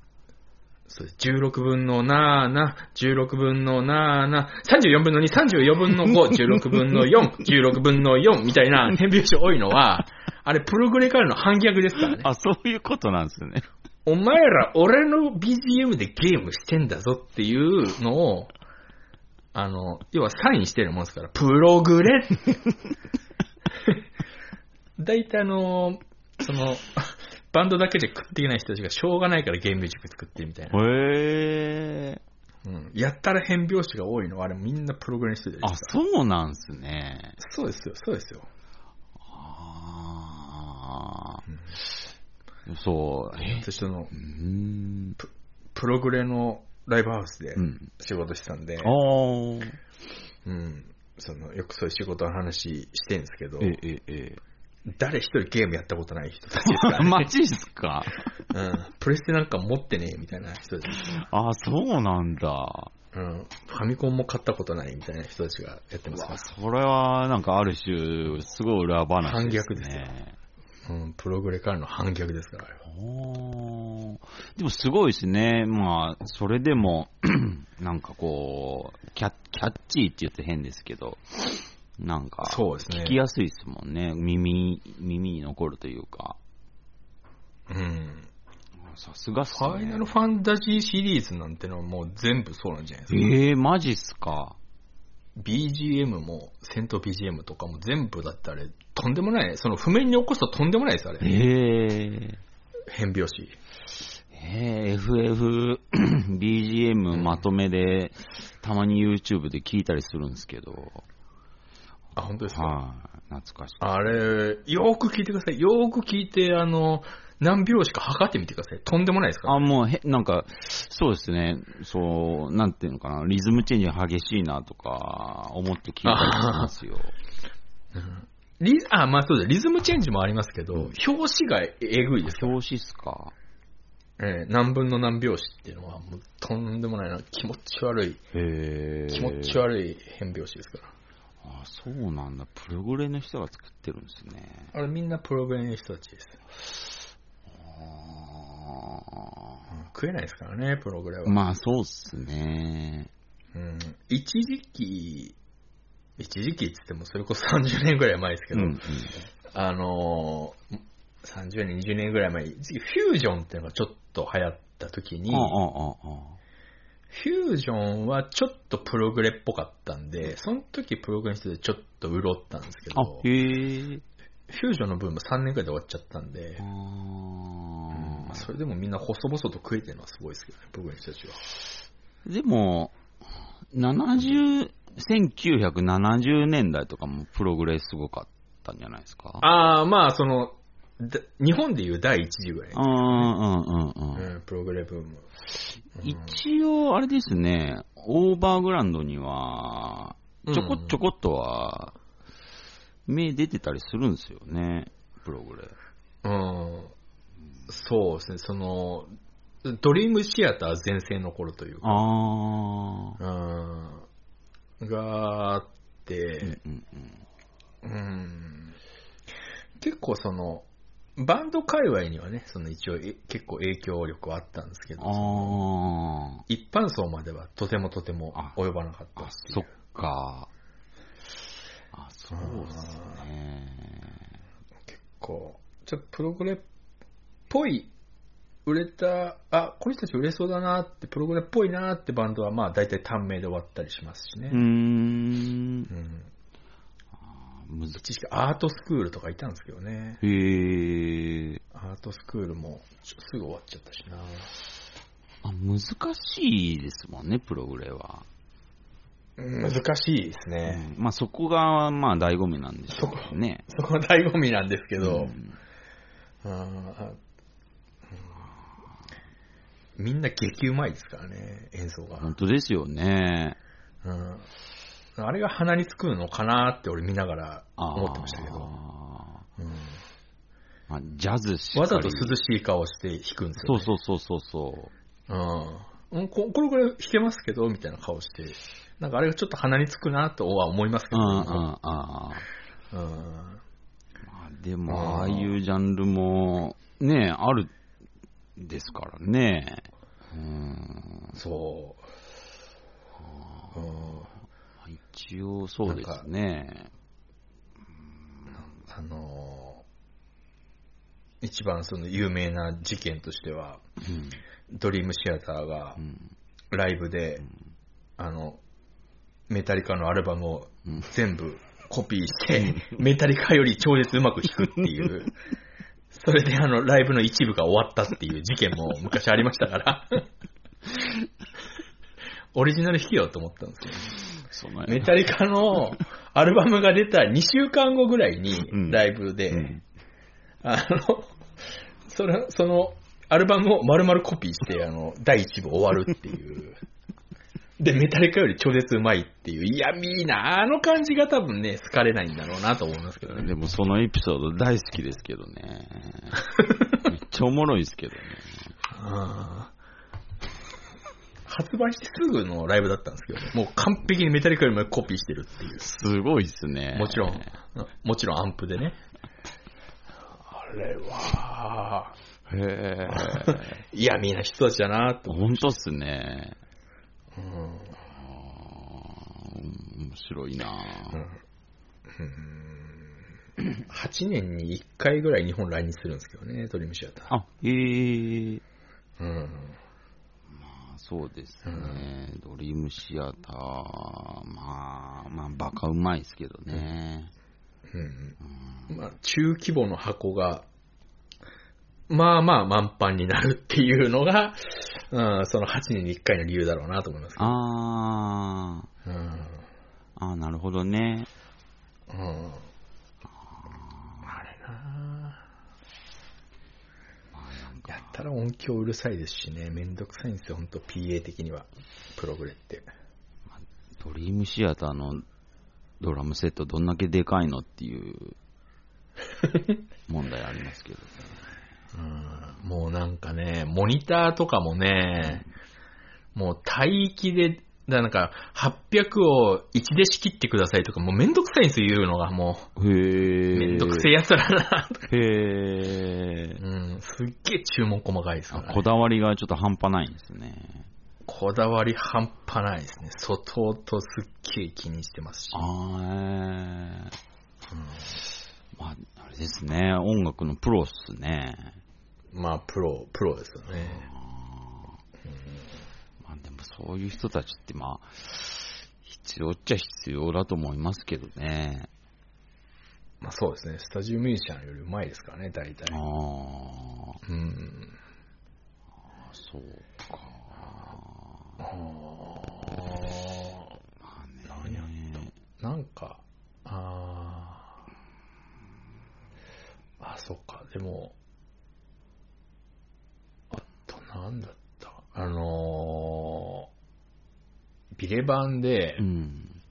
そうです16分のなーな、16分のなーな、34分の2、34分の5、16分の4、16分の4みたいな変拍子多いのは、あれプログレからの反逆ですからね。あ、そういうことなんですね。お前ら俺の BGM でゲームしてんだぞっていうのを、あの、要はサインしてるもんですから、プログレ。大体あの、その、バンドだけで食っていけない人たちがしょうがないからゲームミュージック作ってるみたいな。へえ。うん。やったら変拍子が多いのは、あれみんなプログレの人であ、そうなんですね。そうですよ、そうですよ。ああ。そう。え？私そのう、ん。プログレのライブハウスでうん。仕事してたんで、ああ。うん。その、よくそういう仕事の話してるんですけど、ええ、え誰一人ゲームやったことない人たちですか。ね。マジっすか？うん。プレステなんか持ってねえみたいな人たち。あ、そうなんだ。うん。ファミコンも買ったことないみたいな人たちがやってますそれは、なんかある種、すごい裏話ですね。反逆ですよら。うん。プログレからの反逆ですから、あれは。おーでもすごいですね。まあ、それでも、なんかこう、キャキャッチーって言って変ですけど、なんか、そうですね聞きやすいですもんね。耳、耳に残るというか。うん。さすがっすね。ファイナルファンタジーシリーズなんてのはもう全部そうなんじゃないですか。ええー、マジっすか。BGM も、戦闘 BGM とかも全部だってあれ、とんでもない。その譜面に起こすととんでもないです、あれ。ええ変拍子。えー、FF、BGM まとめで、たまに YouTube で聞いたりするんですけど、あ、本当ですか、はい、懐かしい。あれ、よーく聞いてください。よーく聞いて、あの、何拍子か測ってみてください。とんでもないですから。あ、もうへ、なんか、そうですね、そう、なんていうのかな、リズムチェンジ激しいなとか、思って聞いたりしますよ。リあ、まあそうです。リズムチェンジもありますけど、表紙がえぐいですよ。表紙っすか？えー何分の何拍子っていうのは、もうとんでもないな、気持ち悪い、へえ。気持ち悪い変拍子ですから。あ、そうなんだ。プログレの人が作ってるんですね。あれみんなプログラムの人たちです。あ食えないですからね、プログラムーまあ、そうっすね。うん。一時期、一時期って言ってもそれこそ30年ぐらい前ですけど、うんうん。あのー、30年、20年ぐらい前フュージョンっていうのがちょっと流行った時に、ああ、あフュージョンはちょっとプログレっぽかったんで、その時プログレの人でちょっと潤ったんですけど、、へえ。フュージョンのブーム3年くらいで終わっちゃったんであ、うんーまあそれでもみんな細々と食えてるのはすごいですけどね、プログレの人たちは。でも、70、1970年代とかもプログレすごかったんじゃないですか？ああ、まあその、だ日本でいう第一次ぐらい、うんうんうんうん。うん、プログレブーム。うん一応、あれですね、オーバーグラウンドには、ちょこちょこっとは、目出てたりするんですよね、プログレ。うん、そうですね、その、ドリームシアター全盛の頃というか、あうん、があっー。て、うんうんうん、結構その、バンド界隈にはね、その一応え結構影響力はあったんですけど、あ一般層まではとてもとてもあ及ばなかったってい、そうっか。あ、そうですね。結構、ちょっとプログレっぽい、売れた、あ、この人たち売れそうだなって、プログレっぽいなってバンドは、まあ大体短命で終わったりしますしねうー。ん。うんむず一時期アートスクールとかいたんですけどね。へえ。アートスクールもすぐ終わっちゃったしな。あ難しいですもんね、プログレは。難しいですね。うんまあそこが、まあ醍醐味なんでしょうね。そこ が醍醐味なんですけど、うんうんみんな激うまいですからね、演奏が。本当ですよね。うんあれが鼻につくのかなって俺見ながら思ってましたけど、まあ、ジャズしわざと涼しい顔して弾くんですよ、ね。そうそうそうそうそう。うんうんこ。これぐらい弾けますけど、みたいな顔して、なんかあれがちょっと鼻につくなとは思いますけど、うんうんうんあうん。ーまあでも、ああいうジャンルも、ね、あるですからね。うん。そう。うん。一応そうですね。あのー一番その有名な事件としては、うん。ドリームシアターがうん。ライブで、あの、メタリカのアルバムをうん。全部コピーして、メタリカより超絶うまく弾くっていう、それであの、ライブの一部が終わったっていう事件も昔ありましたから、オリジナル弾けよと思ったんですよ。メタリカのアルバムが出た2週間後ぐらいにうん。ライブで、うん。あの、それ、その、アルバムを丸々コピーして、あの、第一部終わるっていう。で、メタリカより超絶うまいっていう、嫌味な、あの感じが多分ね、好かれないんだろうなと思いますけどね。でもそのエピソード大好きですけどね。めっちゃおもろいですけどね。発売してすぐのライブだったんですけどね、もう完璧にメタリカよりもコピーしてるっていう。すごいっすね。もちろん、もちろんアンプでね。あれは、へえ。嫌味な人たちだなと思本当っすね。面白いな8年に1回ぐらい日本来日するんですけどね、ドリームシアター。あ、へえ。うん。そうですね。ドリームシアター、まあ、まあ、バカうまいですけどね。うん。まあ、中規模の箱が、まあまあ満帆になるっていうのが、うん、その8年に1回の理由だろうなと思いますけど。あー、うん。あーなるほどね。うん。あれなやったら音響うるさいですしね、めんどくさいんですよ、本当 PA 的には、プログレって。ドリームシアターのドラムセットどんだけでかいのっていう 問題ありますけどね。うん、もうなんかね、モニターとかもね、もう帯域で、だなんか、800を1で仕切ってくださいとか、もうめんどくさいんですよ、言うのが。もへう、え。めんどくせえやつだな、とか。へえ。うん、すっげえ注文細かいですから、ね。あこだわりがちょっと半端ないんですね。こだわり半端ないですね。外とすっげえ気にしてますし。あーえーうんまあ、あれですね。音楽のプロっすね。まあ、プロ、プロですよね。まあでもそういう人たちってまあ、必要っちゃ必要だと思いますけどね。まあそうですね。スタジオミュージシャンよりうまいですからね、大体あ。あ、うん。そうか。あー何やなんか、あーあ、そっか、でも、あとなんだったあのー、ビレバンでう、ん。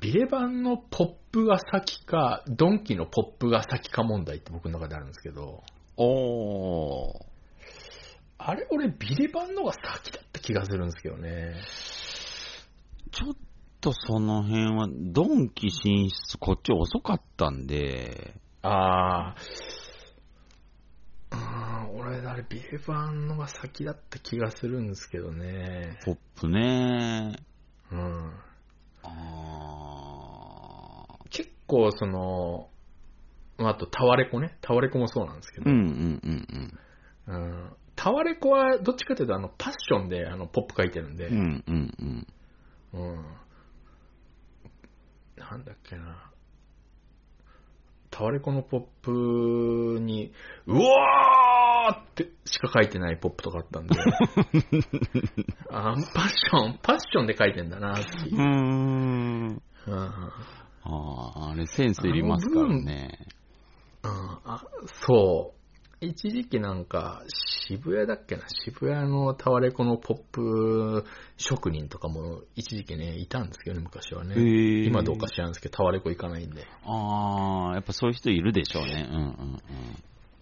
ビレバンのポップが先か、ドンキのポップが先か問題って僕の中であるんですけど、おー。あれ俺ビレバンのが先だった気がするんですけどね。ちょっとその辺は、ドンキ進出こっち遅かったんで、あー、あー俺、あれ、ビレバンのが先だった気がするんですけどね。ポップね。うん。あ結構、その、まああと、タワレコね。タワレコもそうなんですけど、ーうんうんうんうんタワレコは、どっちかというと、あの、パッションで、あの、ポップ書いてるんで、うん。うんうんうん。うん。なんだっけな。タワレコのポップに、うわーってしか書いてないポップとかあったんで、あパッション、パッションで書いてんだなっていうう。ーん。うんああ、あれセンスいりますからね。うんあそう。一時期なんか、渋谷だっけな、渋谷のタワレコのポップ職人とかも一時期ね、いたんですけどね、昔はね。へー今どうか知らんですけど、タワレコ行かないんで。ああ、やっぱそういう人いるでしょうね。うんうん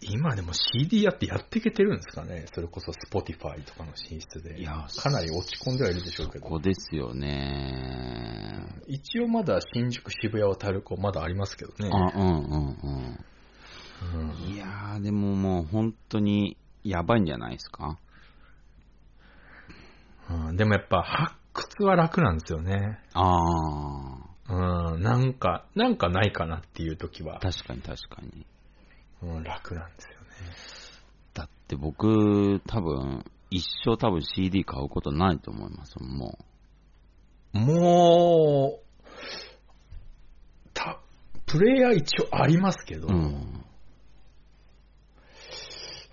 今でも CD やってやっていけてるんですかね？それこそ Spotify とかの進出で。いやかなり落ち込んではいるでしょうけど。こですよね。一応まだ新宿、渋谷はタワレコまだありますけどね。あ、うんうんうんうん。いやー、でももう本当にやばいんじゃないですか？うんでもやっぱ発掘は楽なんですよね。あうん、なんか、なんかないかなっていう時はあ、、確かに確かに。うん、楽なんですよね。だって僕、多分、一生多分 CD 買うことないと思いますももう、た、プレイヤー一応ありますけど、う。うん。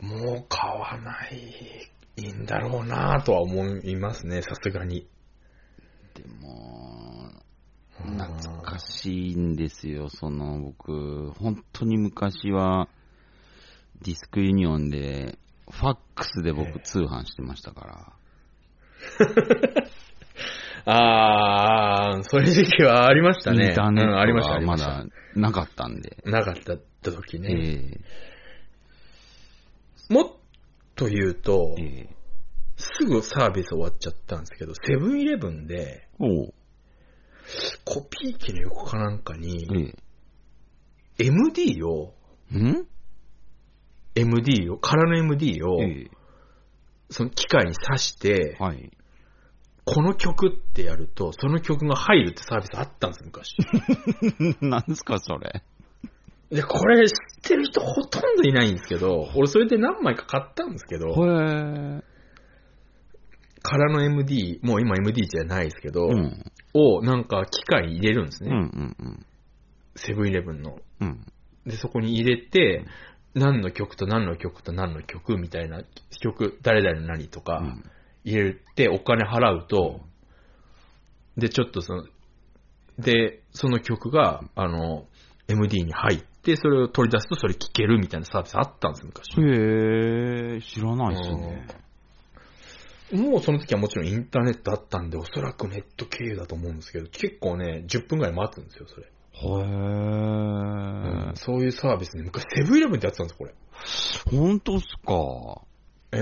もう買わないんだろうなとは思いますね、さすがに。でも、うん懐かしいんですよ、その僕、本当に昔は、ディスクユニオンで、ファックスで僕通販してましたから。あー、そういう時期はありましたね。インターネッうんありました、トがま。だなかったんで。なかった時ね。えもっと言うとえ、ええすぐサービス終わっちゃったんですけど、セブンイレブンで、おうコピー機の横かなんかに、え MD を、えん MD を、空の MD を、えその機械に挿してえ、はい。この曲ってやると、その曲が入るってサービスあったんです、昔。なんですか、それ。で、これ知ってる人ほとんどいないんですけど、俺それで何枚か買ったんですけど。空の MD、もう今 MD じゃないですけど、うん。をなんか機械に入れるんですね。うんうんうん。セブンイレブンの。うん。で、そこに入れて、何の曲と何の曲と何の曲みたいな曲、誰々の何とかうん入れてお金払うと、で、ちょっとその、で、その曲が、あの、MD に入って、それを取り出すとそれ聴けるみたいなサービスあったんです、昔。へえ、知らないですね。もうその時はもちろんインターネットあったんで、おそらくネット経由だと思うんですけど、結構ね、10分ぐらい待つんですよ、それ。へえ。そういうサービスね、昔セブンイレブンでやってたんですよ、これ。本当っすか。え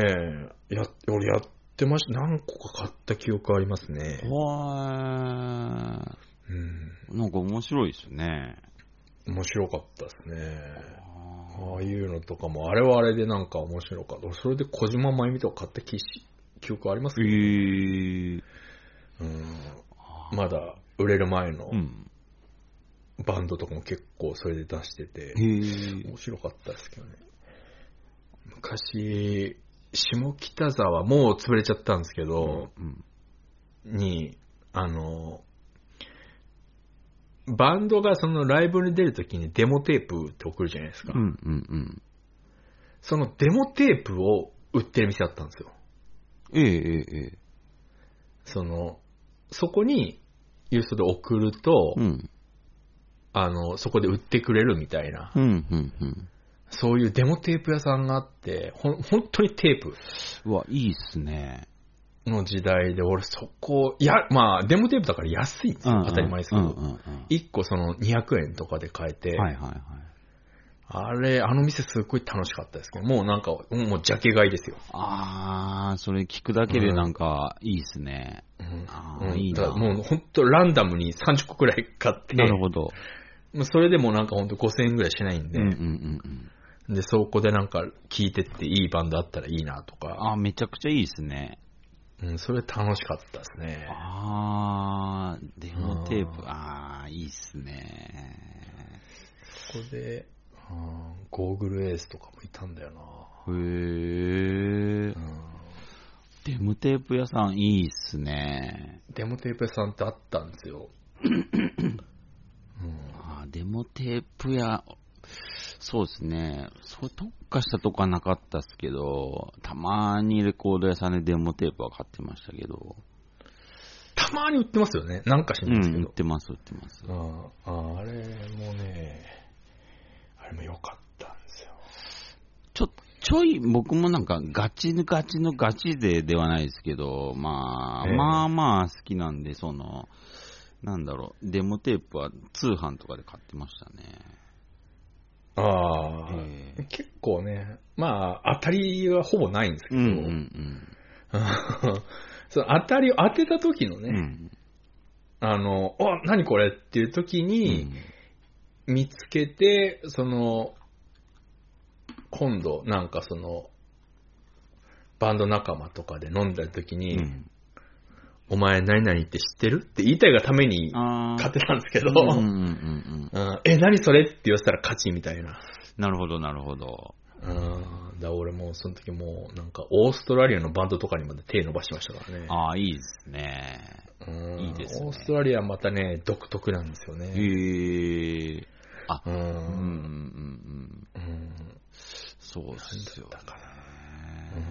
えや、俺やってました。何個か買った記憶ありますね。はうん。い。なんか面白いですね。面白かったですね。ああいうのとかも、あれはあれでなんか面白かった。俺それで小島真由美とか買った記記憶ありますへけど、え。うん。まだ売れる前のうん。バンドとかも結構それで出してて。面白かったですけどね。昔、下北沢、もう潰れちゃったんですけど、うん。に、あの、バンドがそのライブに出るときにデモテープって送るじゃないですか。うんうんうん。そのデモテープを売ってる店あったんですよ。ええええええ。その、そこに郵送で送ると、うん。あの、そこで売ってくれるみたいな、うんうんうん。そういうデモテープ屋さんがあって、ほん、本当にテープうわ、いいっすね。の時代で、俺そこ、いや、まあ、デモテープだから安いんですよ。当たり前ですけど。うんうんうん1個その200円とかで買えて、はいはいはい。あれ、あの店すっごい楽しかったですけど、もうなんか、もうジャケ買いですよ。あー、それ聞くだけでなんかいいっすね。うんうんいいなもう本当ランダムに30個くらい買って、なるほど。それでもなんか本当5000円ぐらいしないんで、うんうんうんうん。で、そこでなんか聞いてっていいバンドあったらいいなとか、あー、めちゃくちゃいいっすね。うん、それ楽しかったですね。あー、デモテープう、んあー、いいっすね。そこで、うんゴーグルエースとかもいたんだよ。な。うんデモテープ屋さんいいっすね。デモテープ屋さんってあったんですよ。あーデモテープ屋、そうですね。そう特化したとこはなかったっすけど、たまにレコード屋さんでデモテープは買ってましたけど。たまに売ってますよね。なんかしうん、ないですけど。売ってます、売ってます。あああれもね、あれも良かったんですよ。ちょ、ちょい、僕もなんかガチのガチのガチ勢ではないですけど、まあ、ええまあまあ好きなんで、その、なんだろう、デモテープは通販とかで買ってましたね。ああ、ええ結構ね、まあ、当たりはほぼないんですけど、うんうん その当たりを当てた時のうん。ね、うん。あの、あ、何これっていう時に見つけて、その、今度、なんかその、バンド仲間とかで飲んだ時うに、んお前何々って知ってる？って言いたいがためにあ買ってたんですけど、うんうんうんうん。うんえ、何それって言わせたら勝ちみたいな。なるほど、なるほど。うん。だ俺もうその時もうなんかオーストラリアのバンドとかにまで手伸ばしましたからね。ああ、いいですね。うんいいですねオーストラリアまたね、独特なんですよね。へえ。あ、うん。うんうんうんうん。うんそうっすよねだかな。いや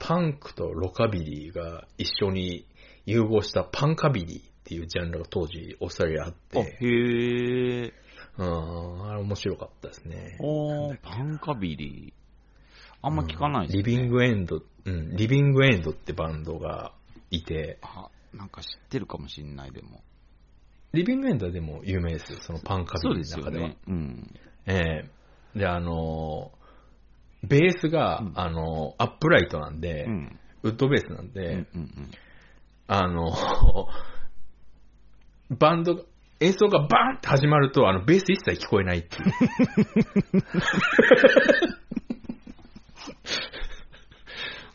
パンクとロカビリーが一緒に融合したパンカビリーっていうジャンルが当時オーストラリアあっーあ、て、へえ。うん、あれ面白かったですね。おー、パンカビリー。あんま聞かないですね。リビングエンド、うん、リビングエンドってバンドがいて、あ、なんか知ってるかもしんない、でも。リビングエンドはでも有名ですよ、そのパンカビそうリーの中では。ですよね。うん。ええで、あのーベースが、うんあのーアップライトなんで、うん。ウッドベースなんうんで、うんうん。あのー バンドが、演奏がバーンって始まると、あの、ベース一切聞こえないっていう。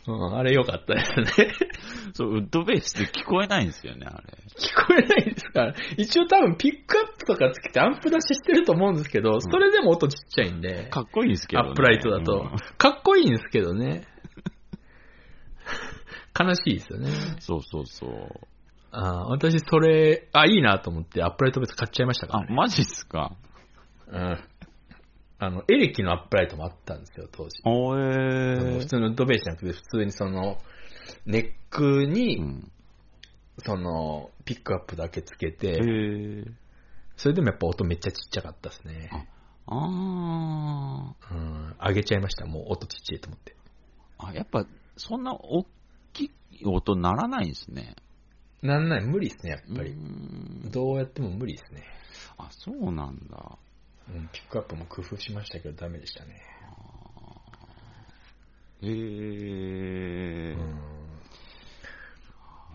うん、あれ良かったですね。そう、ウッドベースって聞こえないんですよね、あれ。聞こえないですか？ら。一応多分ピックアップとかつけてアンプ出ししてると思うんですけど、それでも音ちっちゃいんで、かっこいいですけど、ね。アップライトだとうん。かっこいいんですけどね。悲しいですよね。そうそうそう。あー私それ、あ、いいなと思ってアップライトベース買っちゃいましたかあら、ね。マジっすか？うん。あの、エレキのアップライトもあったんですよ、当時。普通のドベースじゃなくて、普通にその、ネックに、うん。その、ピックアップだけつけへて、え。それでもやっぱ音めっちゃちっちゃかったですね。あうん、上げちゃいました、もう音ちっちゃいと思って。ーあ。やっぱ、そんな大きい音ならないんですね。なんない、無理ですね、やっぱりう。んどうやっても無理ですね。あ、そうなんだ。うん、ピックアップも工夫しましたけどダメでしたね。へえ。うん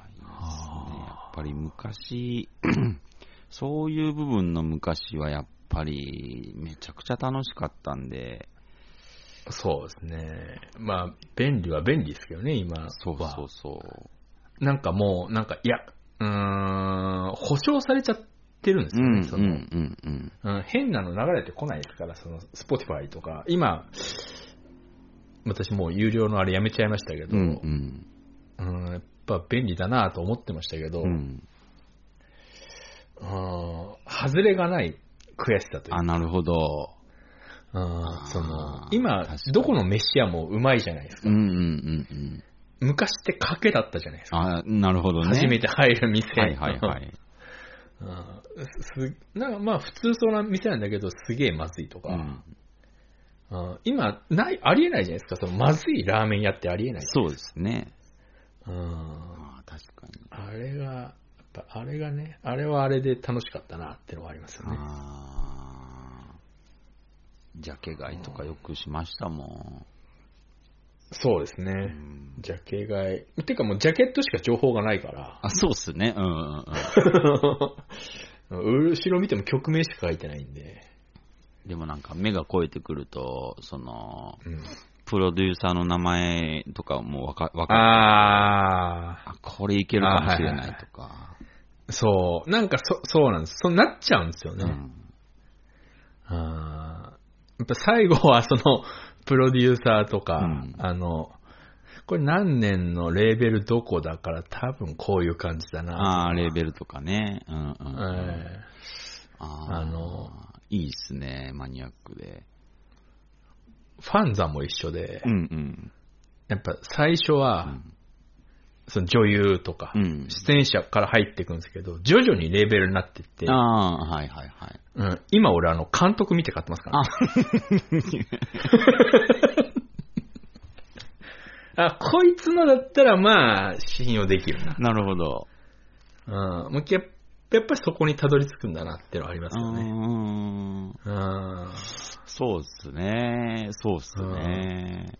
いいですね。やっぱり昔、そういう部分の昔はやっぱりめちゃくちゃ楽しかったんで、そうですね。まあ、便利は便利ですけどね、今は。そうそうそう。なんかもう、なんか、いや、うーん、保証されちゃってるんですよね、うんうんその、うんうん。うん変なの流れてこないですから、その、Spotify とか。今、私もう有料のあれやめちゃいましたけど、うんうん。うんやっぱ便利だなと思ってましたけど、うんうん。外れがない悔しさというあ、か、なるほど。うんそあのー今どこの飯屋もうまいじゃないですか。うんうんうんうん。昔って賭けだったじゃないですか。あ、なるほどね。初めて入る店。はいはいはい。うんすなんかまあ普通そうな店なんだけど、すげえまずいとか、うんうん今ない、ありえないじゃないですか、そのまずいラーメン屋ってありえない。そうですね。うん、あ確かに。あれが、やっぱあれがね、あれはあれで楽しかったなってのはありますよね。ジャケ買いとかよくしましたもん。うそうですね。んジャケ買い。てかもうジャケットしか情報がないから、あ、そうっすね。うんうんうん。後ろ見ても曲名しか書いてないんで、でもなんか目が超えてくると、その、うん、プロデューサーの名前とかもわか、わかああ、これいけるかもしれないとか。ー、そう、なんかそそうなんです。そうなっちゃうんですよね。うんあーやっぱ最後はその、プロデューサーとか、うんあの、これ何年のレーベルどこだから多分こういう感じだな。ああ、レーベルとかね。うんうんうん。えあーあのいいっすね、マニアックで。ファンザも一緒で、うんうん。やっぱ最初は、その女優とか、うん出演者から入っていくんですけど、徐々にレベルになっていって、ああ、はいはいはい。うん、今俺あの監督見て買ってますから、あ あ、こいつのだったらまあ、信用できるな。なるほど。うん。もうやっやっぱりそこにたどり着くんだなっていうのはありますよね。うーんうん。そうっすね。そうっすね。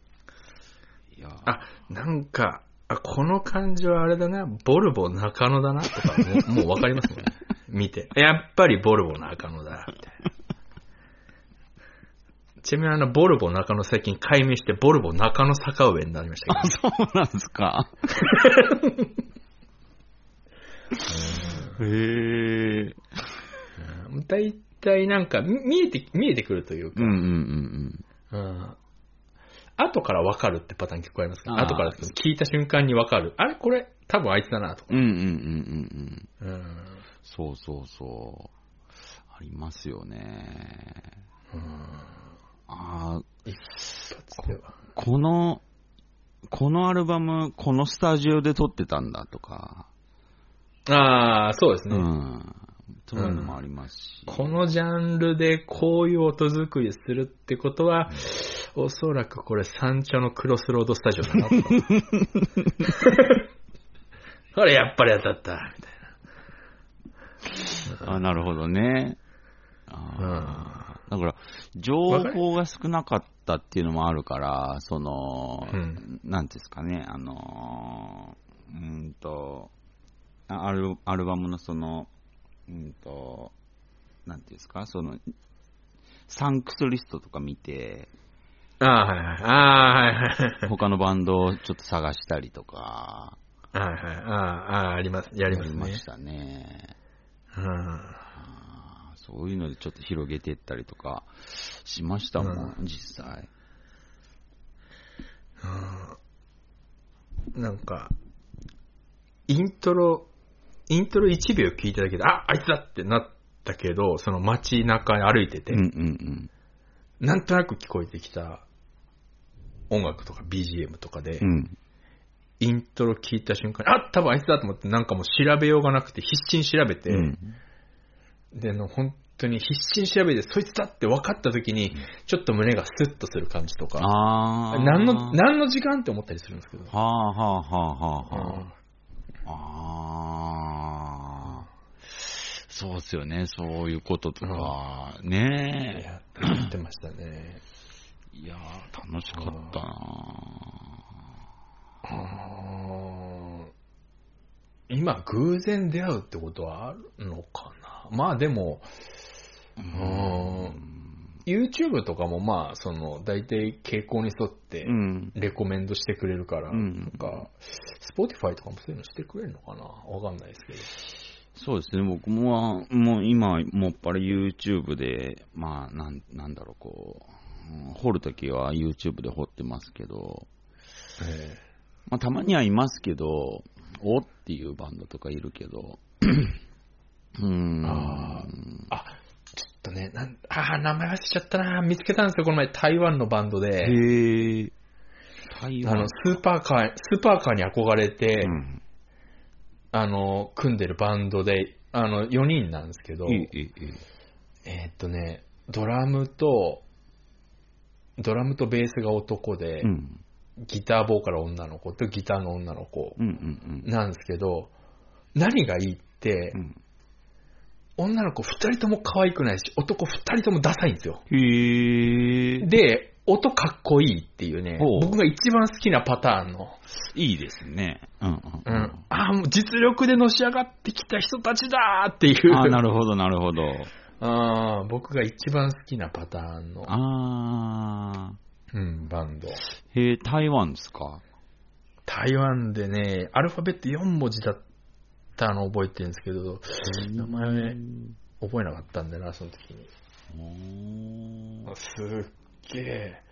いや、あ、なんか、あ、この感じはあれだな、ボルボ中野だなとか、もうもうわかりますもんね。見て。やっぱりボルボ中野だ、みたいな。ちなみにあの、ボルボ中野最近解明して、ボルボ中野坂上になりましたあ、けそうなんですか。へえ。ど。うん大体なんか、み見えて、見えてくるというか、うんうんうんうん後からわかるってパターン結構ありますから、あー後から聞いた瞬間にわかる。あれこれ、多分あいつだな、とか。うん。うんうんうんうんうん。うん。そうそうそう。ありますよね。ああ、一発では。この、このアルバム、このスタジオで撮ってたんだとか、ああ、そうですね。うん。そういうのもありますし。このジャンルでこういう音作りするってことは、おそらくこれ山頂のクロスロードスタジオだなと。これやっぱり当たった、みたいあなるほどね。な。だから、情報が少なかったっていうのもあるから、その、うんなんですかね、あのー、うーんと、あアルアルバムのその、うんと、なんていうんですか、その、サンクスリストとか見て、うん。ああ、はいはい。ああ、はいはい。他のバンドをちょっと探したりとか、はいはい。ああ、あります。やりますね。したね。うん。そういうのでちょっと広げていったりとかしましたもん、実際。なんか、イントロ、イントロ1秒聞いただけで、あ、あいつだってなったけど、その街中歩いてて、うんうんなんとなく聞こえてきた音楽とか BGM とかで、うん。うん。イントロ聞いた瞬間に、あ、多分あいつだと思って、なんかもう調べようがなくて、必死に調べて、うんで、あの本当に必死に調べて、そいつだって分かった時に、ちょっと胸がスッとする感じとか、ああ。何の、何の時間って思ったりするんですけど。はあはあはあはあは。ああ。そうっすよね、そういうこととか。ねややってましたね。え。いやー、楽しかったな今、偶然出会うってことはあるのかな？まあでも、ううん YouTube とかもまあ、その、大体傾向に沿ってう、ん。レコメンドしてくれるから、うんなんか、Spotify とかもそういうのしてくれるのかな？わかんないですけど。そうですね、僕も、もう今、もっぱら YouTube で、まあ、なんなんだろう、こう、うん掘るときは YouTube で掘ってますけど、えまあ、たまにはいますけど、おっていうバンドとかいるけど、うーん。ああ、ちょっとね、なんあー名前忘れちゃったな見つけたんですよ、この前、台湾のバンドで。へえ。台湾あの、スーパーカー、スーパーカーに憧れて、うん。あの、組んでるバンドで、あの、4人なんですけど、えっとね、ドラムと、ドラムとベースが男で、うん。ギターボーカル女の子とギターの女の子なんですけど、何がいいって、うん。女の子2人とも可愛くないし、男2人ともダサいんですよ。へえ。で、音かっこいいっていうね僕が一番好きなパターンの、いいですね。うんうんうん、ああ、もう実力でのし上がってきた人たちだーっていう、ああ、なるほど、なるほど。あー僕が一番好きなパターンの、ああ。うん、バンド。へえ、台湾ですか？台湾でね、アルファベット4文字だったのを覚えてるんですけど、名前覚えなかったんだよな、その時に。すっげえ、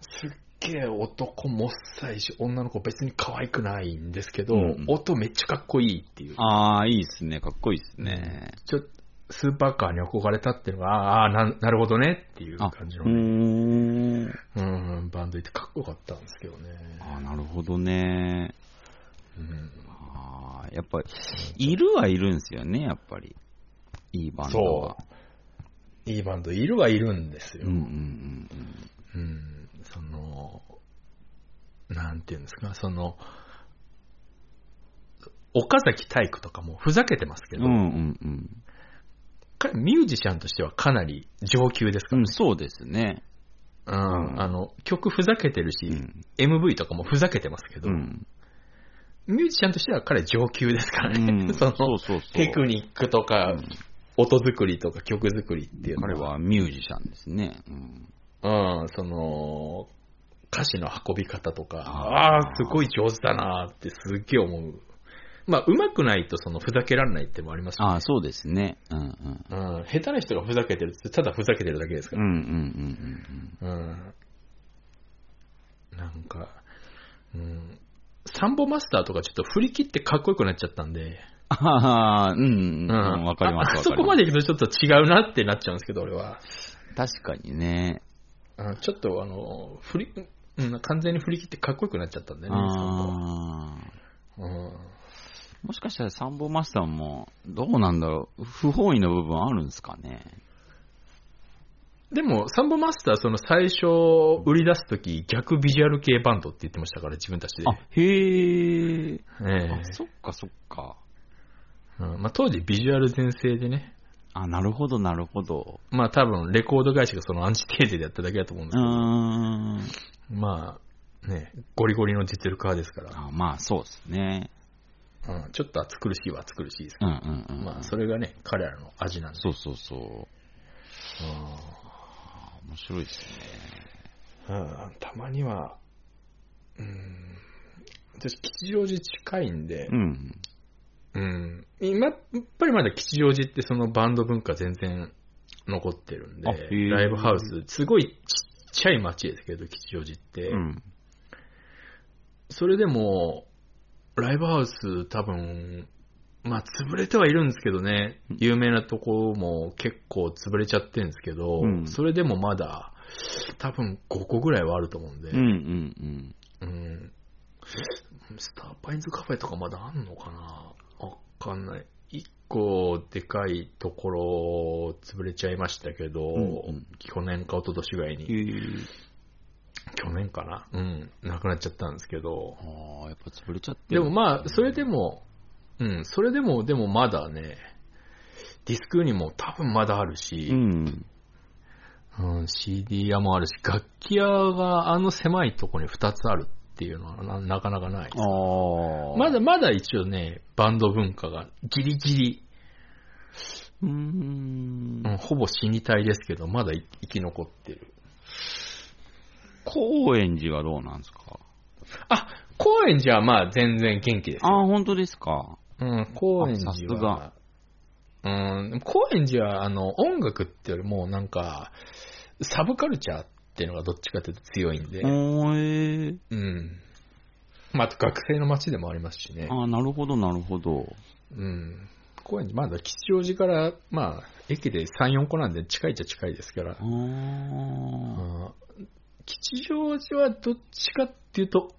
すっげえ男もっさいし、女の子別に可愛くないんですけど、うんうん音めっちゃかっこいいっていう。ああ、いいですね。かっこいいですね。ちょスーパーカーに憧れたっていうのが、ああ、ななるほどねっていうあ、感じのうーね、ん。うん、バンドいてかっこよかったんですけどね。あなるほどね。うん、あーやっぱり、いるはいるんですよね、やっぱり。いいバンドは。いいバンドいるはいるんですよ。うんうんうんうん、その、なんていうんですか、その、岡崎体育とかもふざけてますけど、うん。うんうんうん。彼ミュージシャンとしてはかなり上級ですからねうん、そうですね。うんうんあの、曲ふざけてるし、うん MV とかもふざけてますけど、うん。ミュージシャンとしては彼上級ですからね。うん そのそうそうそう。テクニックとか、うん音作りとか曲作りっていうの彼はミュージシャンですね。うん。うん、その、歌詞の運び方とか、あーあすごい上手だなーってすっげえ思う。まあ、上手くないとそのふざけられないってのもありますし、ああ、そうですね。うんうん。うん、下手な人がふざけてるってただふざけてるだけですから。うんうんうんうんうん。なんか、うん。サンボマスターとかちょっと振り切ってかっこよくなっちゃったんで、ああ、うんうん。うんわかりますああ。そこまで行くとちょっと違うなってなっちゃうんですけど、俺は。確かにね。うんちょっとあの、振り、うん、完全に振り切ってかっこよくなっちゃったんでね、サンボはああ。うんもしかしたらサンボマスターも、どうなんだろう。不本意の部分あるんですかね。でも、サンボマスター、その最初、売り出すとき、逆ビジュアル系バンドって言ってましたから、自分たちで。あ、へえ。えあ、そっかそっか。えうんまあ、当時、ビジュアル全盛でね、あ、なるほどなるほど。まあ多分、レコード会社がそのアンチテーゼでやっただけだと思うんですうけど。まあ、ね、ゴリゴリの実力派ですから、あまあ、そうですね。うん、ちょっと暑苦しいは暑苦しいですけうど、んうんうん。まあ、それがね、彼らの味なんで。そうそうそう。うん面白いですね。うんたまには、うん、私、吉祥寺近いんで、うん。うん。今、やっぱりまだ吉祥寺ってそのバンド文化全然残ってるんでライブハウス、すごいちっちゃい街ですけど、吉祥寺って。うん。それでも、ライブハウス多分、まあ潰れてはいるんですけどね、有名なとこも結構潰れちゃってるんですけど、うんそれでもまだ、多分5個ぐらいはあると思うんで、うんうんうん。うんスターパインズカフェとかまだあんのかなわかんない。一個でかいところ潰れちゃいましたけど、うんうん。去年か一昨年ぐらいへに、え。去年かな？うん、なくなっちゃったんですけど、ああ、やっぱ潰れちゃってでるもまあ、それでも、うん、それでも、でもまだね、ディスクにも多分まだあるしう、ん。うん、CD 屋もあるし、楽器屋があの狭いところに2つあるっていうのはななかなかない。まだまだ一応ね、バンド文化がギリギリ、うーんう。ん、ほぼ死に体ですけど、まだい生き残ってる。高円寺はどうなんですか？あ、高円寺はまあ全然元気ですよ。ああ、本当ですか？うん、高円寺はが。うん、高円寺はあの音楽ってよりもなんか、サブカルチャーっていうのがどっちかというと強いんで、おーえうん。まあ、あと学生の街でもありますしね。ああ、なるほど、なるほど。うん。高円寺、まだ吉祥寺から、まあ、駅で3、4個なんで近いっちゃ近いですから吉祥寺はどっちかっていうと、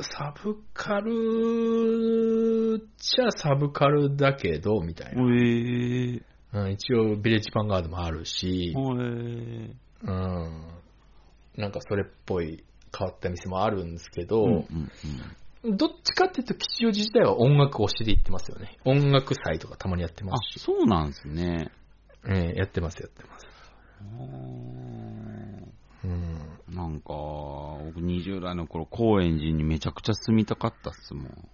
サブカルっちゃサブカルだけど、みたいな。おえうん、一応、ビレッジヴァンガードもあるし、おえうん、なんかそれっぽい変わった店もあるんですけど、うんうんうん。どっちかっていうと吉祥寺自体は音楽推しで行ってますよね。音楽祭とかたまにやってまあす、し。そうなんですね。ええやってます、やってます。あうん。ーなんか、僕20代の頃、高円寺にめちゃくちゃ住みたかったっすもん。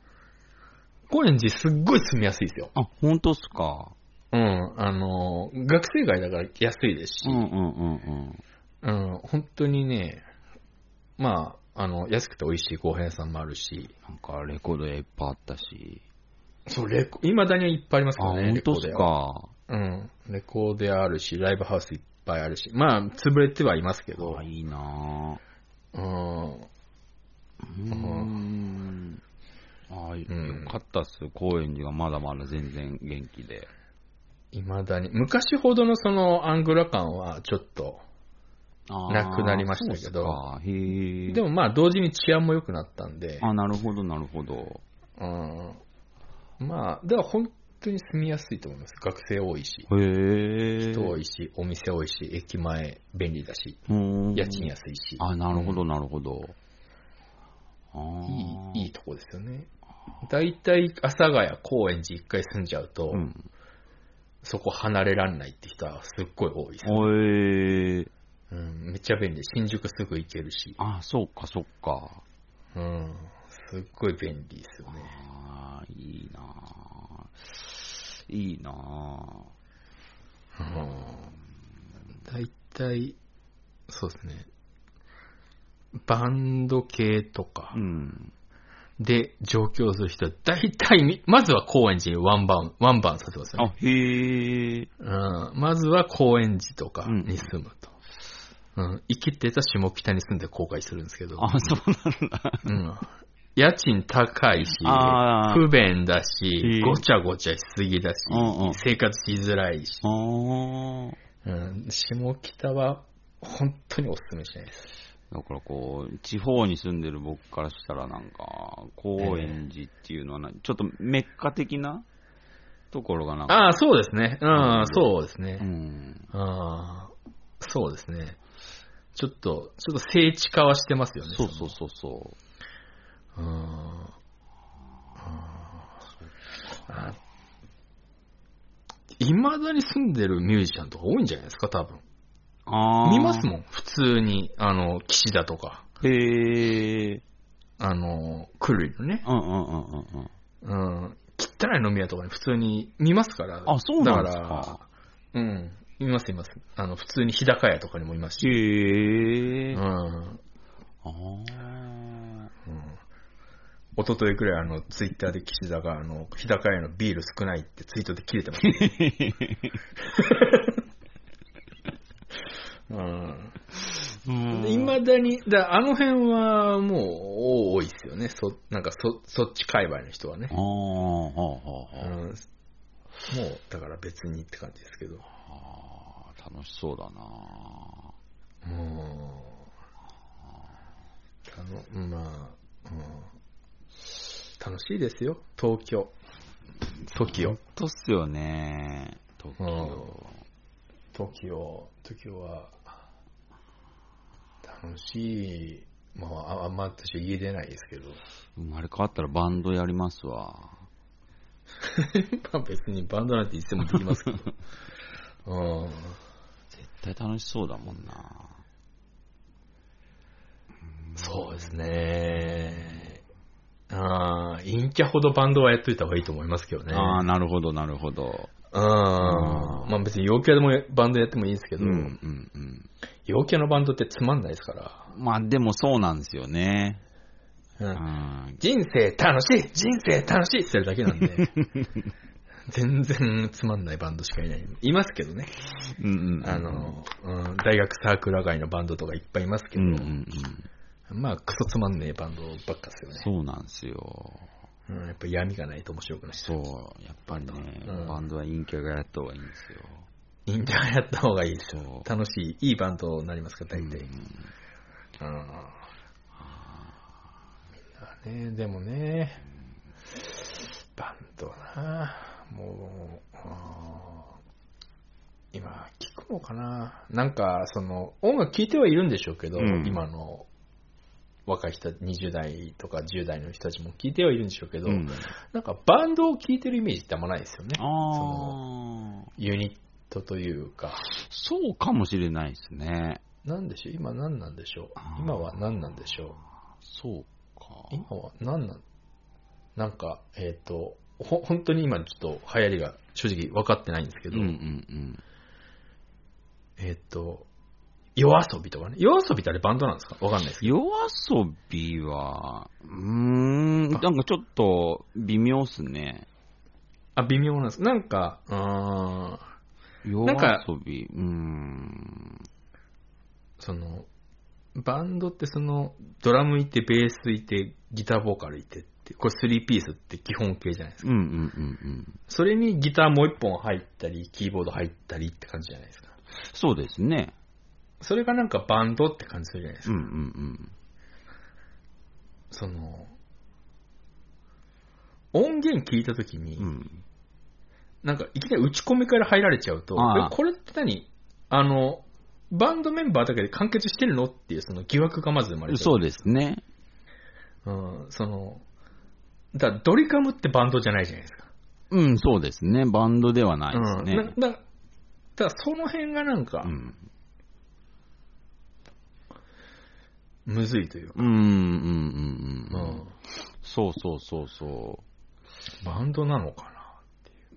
高円寺すっごい住みやすいですよ。あ、本当っすか。うん。あの、学生街だから安いですし、うんうんうんうん。うん、本当にね、まあ、あの、安くて美味しいご飯屋さんもあるし、なんかレコード屋いっぱいあったし。そう、レコ、未だにいっぱいありますあ、からね、本当っすレコード屋はか。うん。レコード屋あるし、ライブハウスいっぱいあるし、まあ、潰れてはいますけどあ、、いいなうん。ぁ。うーん。ああ、よんかったっす。高円寺がまだまだ全然元気で。未だに。昔ほどのそのアングラ感はちょっと、なくなりましたけどそうっすかへえ。でもまあ同時に治安も良くなったんで、あ、なるほど、なるほど。うん、まあ、だから本当に住みやすいと思います。学生多いし。人多いし、お店多いし、駅前便利だし、うん家賃安いし、あ、なるほど、なるほど。あいい、いいとこですよね。大体、阿佐ヶ谷、高円寺一回住んじゃうと、うん。そこ離れらんないって人はすっごい多いです。へえ。うん、めっちゃ便利。新宿すぐ行けるし、あ、そうか、そっか。うん、すっごい便利ですよね。ああ、いいなあいいなあうん大体、そうですね。バンド系とかうん。で上京する人は大体み、まずは高円寺にワンバン、ワンバンさせますよね。あ、へえ。うん、まずは高円寺とかうんに住むと。うん、生きてた下北に住んで後悔するんですけど。あ、そうなんだ。うん、家賃高いし、不便だへしー、ごちゃごちゃしすぎだしうんうん、生活しづらいし。うん、下北は本当にお勧めしないです。だからこう、地方に住んでる僕からしたらなんか、高円寺っていうのはな、ちょっとメッカ的なところがなんか、ああ、そうですね。ううんん、そうですうね。ん。ああ、そうですね。ちょっと、ちょっと聖地化はしてますよね。そうそうそうそうん。あいまだに住んでるミュージシャンとか多いんじゃないですか、多分。う。ああ。見ますもん、普通に。あの、岸田とか、ん。へえ。あの、クルリのね。うんうんうんうんうん。うん。汚い飲み屋とかに普通に見ますから。あそうなんですかだから、うん。いますいます。あの、普通に日高屋とかにもいますし。へえ。うん。ああ。うん。一昨日くらいあの、ツイッターで岸田があの、日高屋のビール少ないってツイートで切れてます、ね。いまだに、だあの辺はもう多いですよね。そ、なんかそ、そっち界隈の人はねあ。あ、はあ、はあ、もう、だから別にって感じですけど。あ。楽しそうだなもう、あの、まあ、うん、楽しいですよ、東京。TOKIO 本。当っすよね。東京。TOKIO、TOKIO は、楽しい。まあ、ああんま私家出ないですけど。生まれ変わったらバンドやりますわ。まあ別にバンドなんていつでもできますけど。うん。絶対楽しそうだもんな。そうですね。ああ、陰キャほどバンドはやっといた方がいいと思いますけどね。ああ、なるほど、なるほど。うん。まあ別に陽キャでもバンドやってもいいんですけど、うん、うん、うん。陽キャのバンドってつまんないですから。まあ、でもそうなんですよね。う、うんん。人生楽しい人生楽しいって言ってるだけなんで、全然つまんないバンドしかいない。いますけどね。うん、うん。あの、うん、大学サークル上がりのバンドとかいっぱいいますけど、うん、うん、うん。まあクソつまんねえバンドばっかですよね。そうなんですよ。うん、やっぱ闇がないと面白くない。そう、やっぱりね、うんバンドは陰キャがやった方がいいんですよ。インターやった方がいいですよ。楽しい、いいバンドになりますから、大体。うんうんみんなね、でもね、バンドな、もう、今、聞くのかな？なんか、その、音楽聴いてはいるんでしょうけど、うん。今の若い人、20代とか10代の人たちも聞いてはいるんでしょうけど、うん。なんかバンドを聴いてるイメージってあんまないですよね。そあユニットというか。そうかもしれないですね。なんでしょう？今何なんでしょう？今は何なんでしょそうか。う。今は何なん？なんか、えっ、と、ほ、本当に今ちょっと流行りが正直分かってないんですけど、うんうんうん。えっ、と、夜遊びとかね。夜遊びってあれバンドなんですか？わかんないですけど。夜遊びは、うーん、なんかちょっと微妙っすね。あ、微妙なんです。なんか、うーん、夜なんか遊び、うーん。その、バンドってその、ドラムいて、ベースいて、ギターボーカルいて、って、これ3ピースって基本形じゃないですか。うんうんうん。それにギターもう一本入ったり、キーボード入ったりって感じじゃないですか。そうですね。それがなんかバンドって感じするじゃないですか。うんうんその、音源聞いたときに、うん。うん。なんかいきなり打ち込みから入られちゃうと、ああえこれって何？あの、バンドメンバーだけで完結してるの？っていうその疑惑がまず生まれちゃう。そうですね。うん、その、だドリカムってバンドじゃないじゃないですか。うん、そうですね。バンドではないですね。うん、だだだからその辺がなんかう、ん。むずいというか、うんうんうんうん。うんそうそうそうそバンドなのかな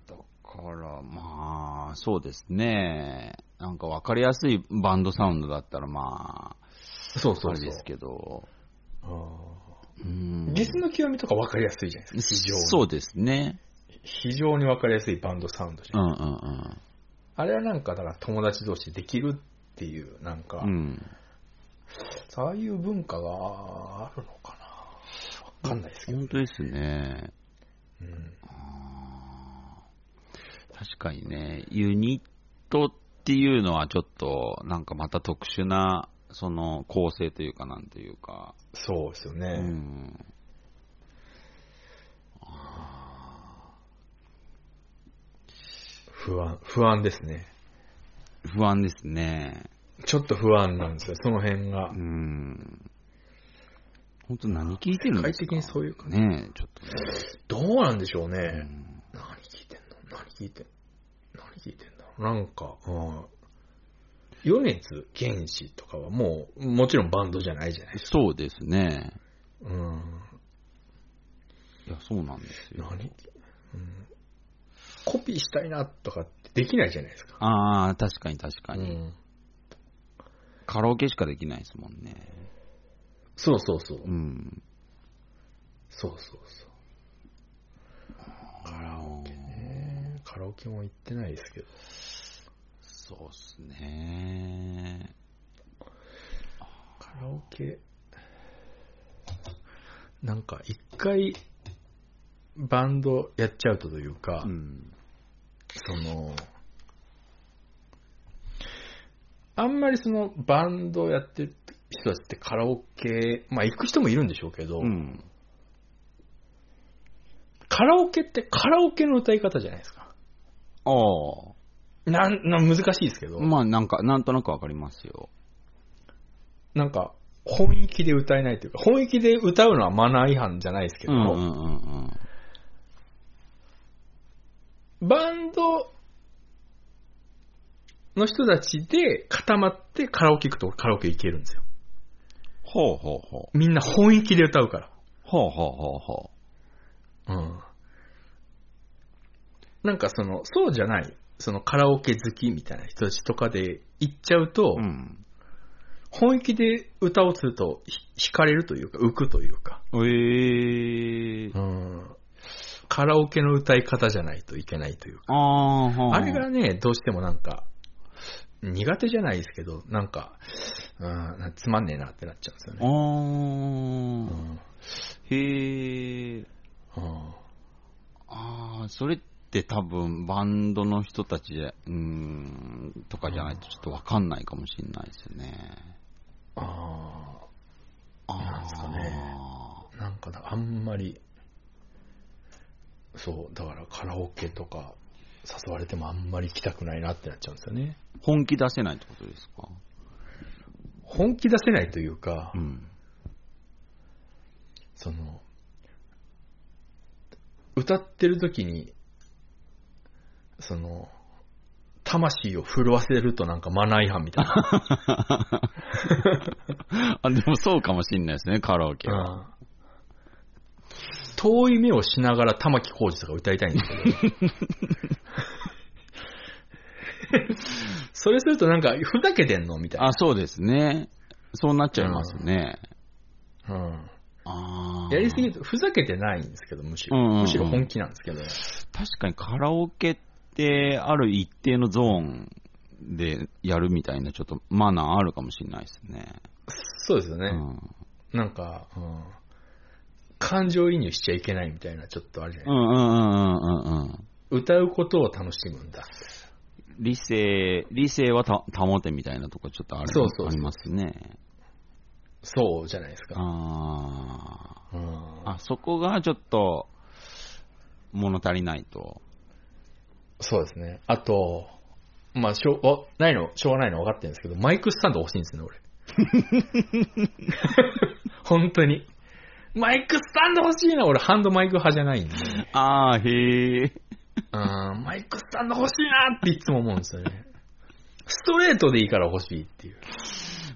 う。だから、まあ、そうですね。なんか分かりやすいバンドサウンドだったら、まあ、そうそうそう。あれですけど。ううんんゲスの極みとか分かりやすいじゃないですか。非常に。そうですね。非常に分かりやすいバンドサウンドじゃ。うんんうんあれはなんか、だから友達同士でできるっていう、なんか、うん。うん。そういう文化があるのかなわかんないですけど。本当ですね。うん確かにね、ユニットっていうのはちょっと、なんかまた特殊な、その構成というかなんというか、そうですようね。ん。不安、不安ですね。不安ですね。ちょっと不安なんですよ、その辺がう。ん。本当何聞いてるんですか？世界的にそういうかねえ、ちょっとね。どうなんでしょうね。うん何聞いてんの？何聞いてんの何聞いてんだろうなんか、うん。米津玄師とかはもう、もちろんバンドじゃないじゃないですか。そうですね。うん。いや、そうなんですよ。何、うん、コピーしたいなとかってできないじゃないですか。ああ、確かに確かに、うん。カラオケしかできないですもんね。そうそうそう。うん。そうそうそう。カラオケね。カラオケも行ってないですけど。そうっすね。カラオケ、なんか一回バンドやっちゃうとというか、うん。その、あんまりそのバンドやってる人たちってカラオケ、まあ行く人もいるんでしょうけど、うん。カラオケってカラオケの歌い方じゃないですか。ああ。なん、なん難しいですけど、まあ、なんか、なんとなくわかりますよ。なんか本意気で歌えないというか、本意気で歌うのはマナー違反じゃないですけど、うんうんうんうん。バンドの人たちで固まってカラオケ行くとカラオケ行けるんですよ。ほうほうほう。みんな本意気で歌うから。ほうほうほうほうん。なんかその、そうじゃない、そのカラオケ好きみたいな人たちとかで行っちゃうと、う。うん。本意気で歌をするとひ惹かれるというか、浮くというか、ええうん。カラオケの歌い方じゃないといけないというか、ああ、はあれがね、どうしてもなんか、苦手じゃないですけど、なんか、うん、つまんねえなってなっちゃうんですよあね。ーうんへえ。うんああ、それって多分バンドの人たちで、うーん、とかじゃないとちょっとわかんないかもしれないですよね。ああなんですかねーなんかなあんまり、そう、だからカラオケとか誘われてもあんまり行きたくないなってなっちゃうんですよね。本気出せないってことですか？本気出せないというか、うん。その、歌ってる時に、その、魂を震わせるとなんかマナー違反みたいな。あ、でもそうかもしれないですね、カラオケは。うん遠い目をしながら玉置浩二とか歌いたいんですけど。それするとなんか、ふざけてんのみたいな。あ、そうですね。そうなっちゃいますね。うん。あーやりすぎると、ふざけてないんですけど、むしろ。うんうんうんむしろ本気なんですけど。確かにカラオケって、ある一定のゾーンでやるみたいな、ちょっとマナーあるかもしれないですね。そうですよね。うんなんか、うん、感情移入しちゃいけないみたいな、ちょっとあるじゃない、うんうんうんうんうんうん。歌うことを楽しむんだ。理性、理性はた保てみたいなとこちょっとあるそうそうそうありますね。そうじゃないですか。あうんあ。あ、そこがちょっと、物足りないと。そうですね。あと、まあ、しょう、わないの、しょうがないの分かってるんですけど、マイクスタンド欲しいんですよね、俺。本当に。マイクスタンド欲しいな、俺、ハンドマイク派じゃないんで。ああ、へえ。うん、マイクスタンド欲しいなっていつも思うんですよね。ストレートでいいから欲しいっていう。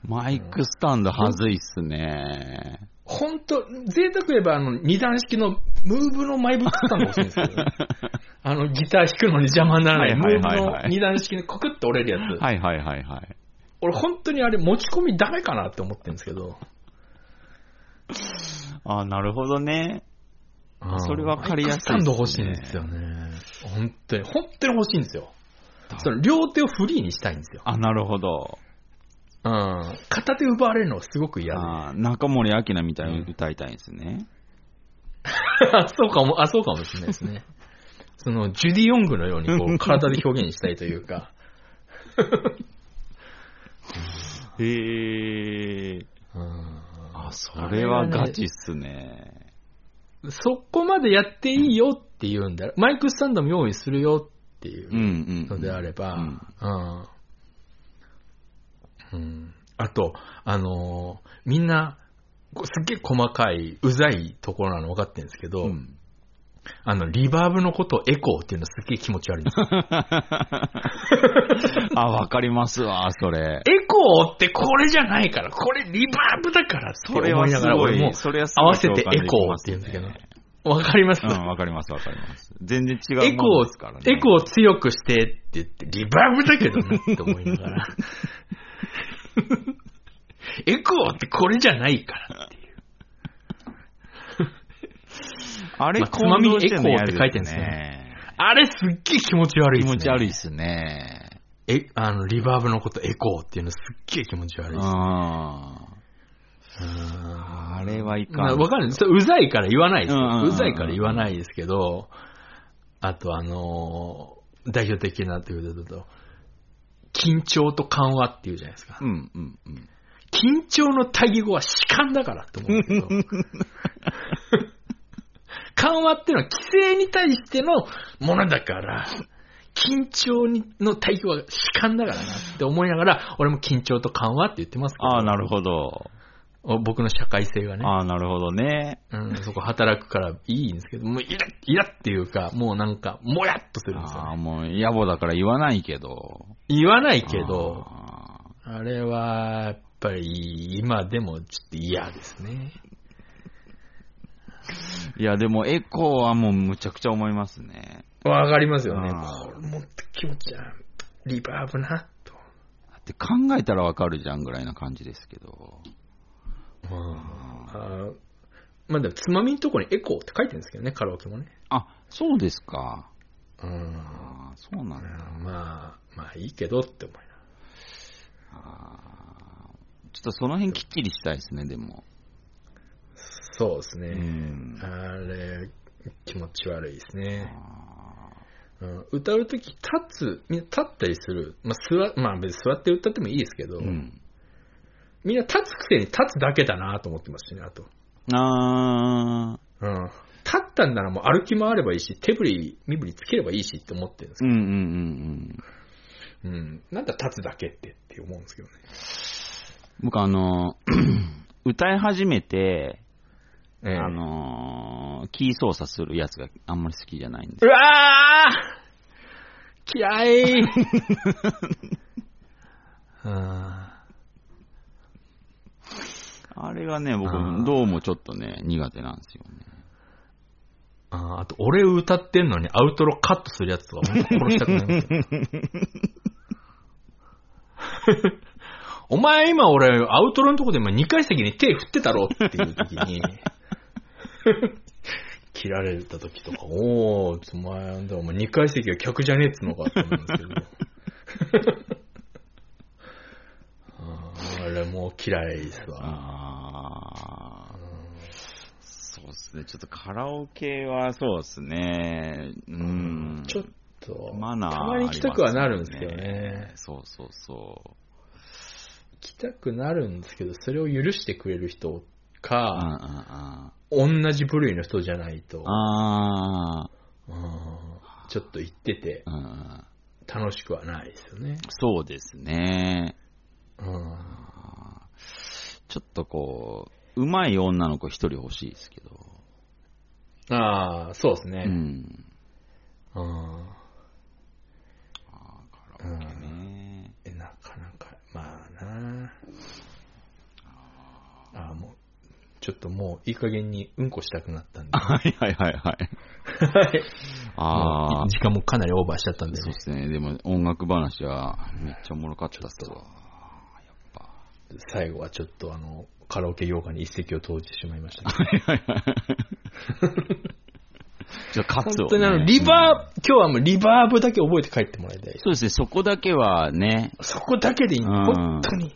マイクスタンドはずいっすね。本当贅沢言えば、あの、二段式の、ムーブのマイブスタンド欲しいんですけど、あの、ギター弾くのに邪魔にならない、はいムーブの二段式のコクッと折れるやつ。はいはいはいはい。俺本当にあれ持ち込みダメかなって思ってるんですけど。ああ、なるほどね。それわかりやすいねスタンド欲しいんですよね。本当に、本当に欲しいんですよ。その両手をフリーにしたいんですよ。あ、なるほど。うん。片手奪われるのがすごく嫌で。中森明菜みたいに歌いたいんですね。そうかも、あ、そうかもしれないですね。その、ジュディ・ヨングのようにこう、体で表現したいというか。へえ。うんあ、それはガチっすね。そこまでやっていいよって言うんだマイクスタンドも用意するよっていううんうん。のであれば、うんうんうんあと、あのーみんな、すっげえ細かい、うざいところなの分かってるんですけど、うんあの、リバーブのことをエコーっていうのすっげえ気持ち悪いんですよ。あ、わかりますわ、それ。エコーってこれじゃないから、これリバーブだからってそれはい思ながら、俺も合わせてエコーって言うんですけどね、わかります、うん、わかりますわかります。全然違うもエコーのですからね。エコー強くしてって言って、リバーブだけどなって思いながら。エコーってこれじゃないからっていう。あれ、まあつまみエコーって書いてんですねね。あれすっげえ気持ち悪い気ですね。持ち悪いっすね。え、あの、リバーブのことエコーっていうのすっげえ気持ち悪いです。あうんあれはいかん。なわかるそれうざいから言わないですうざいから言わないですけど、あとあのー代表的なということだと、緊張と緩和っていうじゃないですか。うんうんうん。緊張の対義語は弛緩だからって思うんですけど。緩和っていうのは規制に対してのものだから、緊張にの対義語は弛緩だからなって思いながら、俺も緊張と緩和って言ってますけど、ああ、なるほど。僕の社会性がね。ああ、なるほどね。うん、そこ働くからいいんですけど、もうイラッ、イラッっていうか、もうなんか、もやっとするんですよああ、ね。もう野暮だから言わないけど。言わないけど、ああれは、やっぱり、今でもちょっと嫌ですね。ーいや、でもエコーはもうむちゃくちゃ思いますね。わかりますよね。これもっと気持ち悪い。リバーブな、と。だって考えたらわかるじゃんぐらいな感じですけど。あーまあでも、つまみのところにエコーって書いてるんですけどね、カラオケもね。あ、そうですか。うん。そうなんだ。まあ、まあいいけどって思いな。あーちょっとその辺きっちりしたいですね、でも。そうですね。うんあれ、気持ち悪いですね。あうん、歌うとき立つ、立ったりする。まあ、座、まあ別に座って歌ってもいいですけど、ーうん。みんな立つくせに立つだけだなと思ってますしね、あと。あーうん。立ったんならもう歩き回ればいいし、手振り、身振りつければいいしって思ってるんですけうんうんうんうん。ど、うん。なんだ立つだけってって思うんですけどね。僕あの、歌い始めて、ええあのー、キー操作するやつがあんまり好きじゃないんですうわー嫌い うんあれがね、僕どうもちょっとね、苦手なんですよね。ああと、俺歌ってんのにアウトロカットするやつとか、本当殺したくないんだよお前今俺、アウトロのとこで今2階席に手振ってたろっていう時に、切られた時とか、おー、お前、なんだお前2階席は客じゃねえっつのかって思うんですけど。れもう嫌いですわ。あーそうでですね。ちょっとカラオケはそうですね。うん。ちょっと、マナーたまに行きたくはなるんですけどありますねよ。そうそうそ行きたくなるんですけど、それを許してくれる人う。うんか、うん同じ部類の人じゃないとうん。、あうんちょっと行っててあ、うん。楽しくはないですよね。そうですね。うんちょっとこう、うまい女の子一人欲しいですけど。ああ、そうですうね。ん。うんカラオケね。えなかなか、まあなああ、もう、ちょっともういい加減にうんこしたくなったんで。はいはいはいはい。ああ。時間もかなりオーバーしちゃったんでねそうで。すね。でも音楽話はめっちゃおもろかったっすわ。最後はちょっとあの、カラオケヨガに一石を投じてしまいましたけど。じゃあ、カツを、ね。本当にあの、リバー、今日はもうリバーブだけ覚えて帰ってもらいたい。そうですね、そこだけはね、そこだけでいい。うん本当に。うん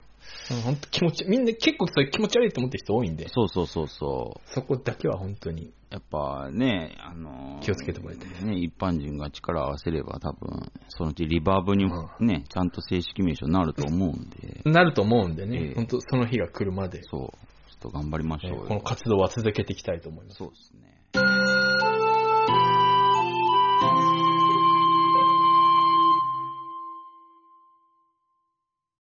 本当気持ち、みんな結構それ気持ち悪いと思ってる人多いんで、そうそうそうそそこだけは本当に。う。やっぱね、あのー気をつけてもらいたいね、一般人が力を合わせれば多分、そのうちリバーブにもね、ちゃんと正式名称になると思うんで、なると思うんでね、ええ本当その日が来るまで、そう、ちょっと頑張りましょうよ。えーこの活動は続けていきたいと思います。そうですね。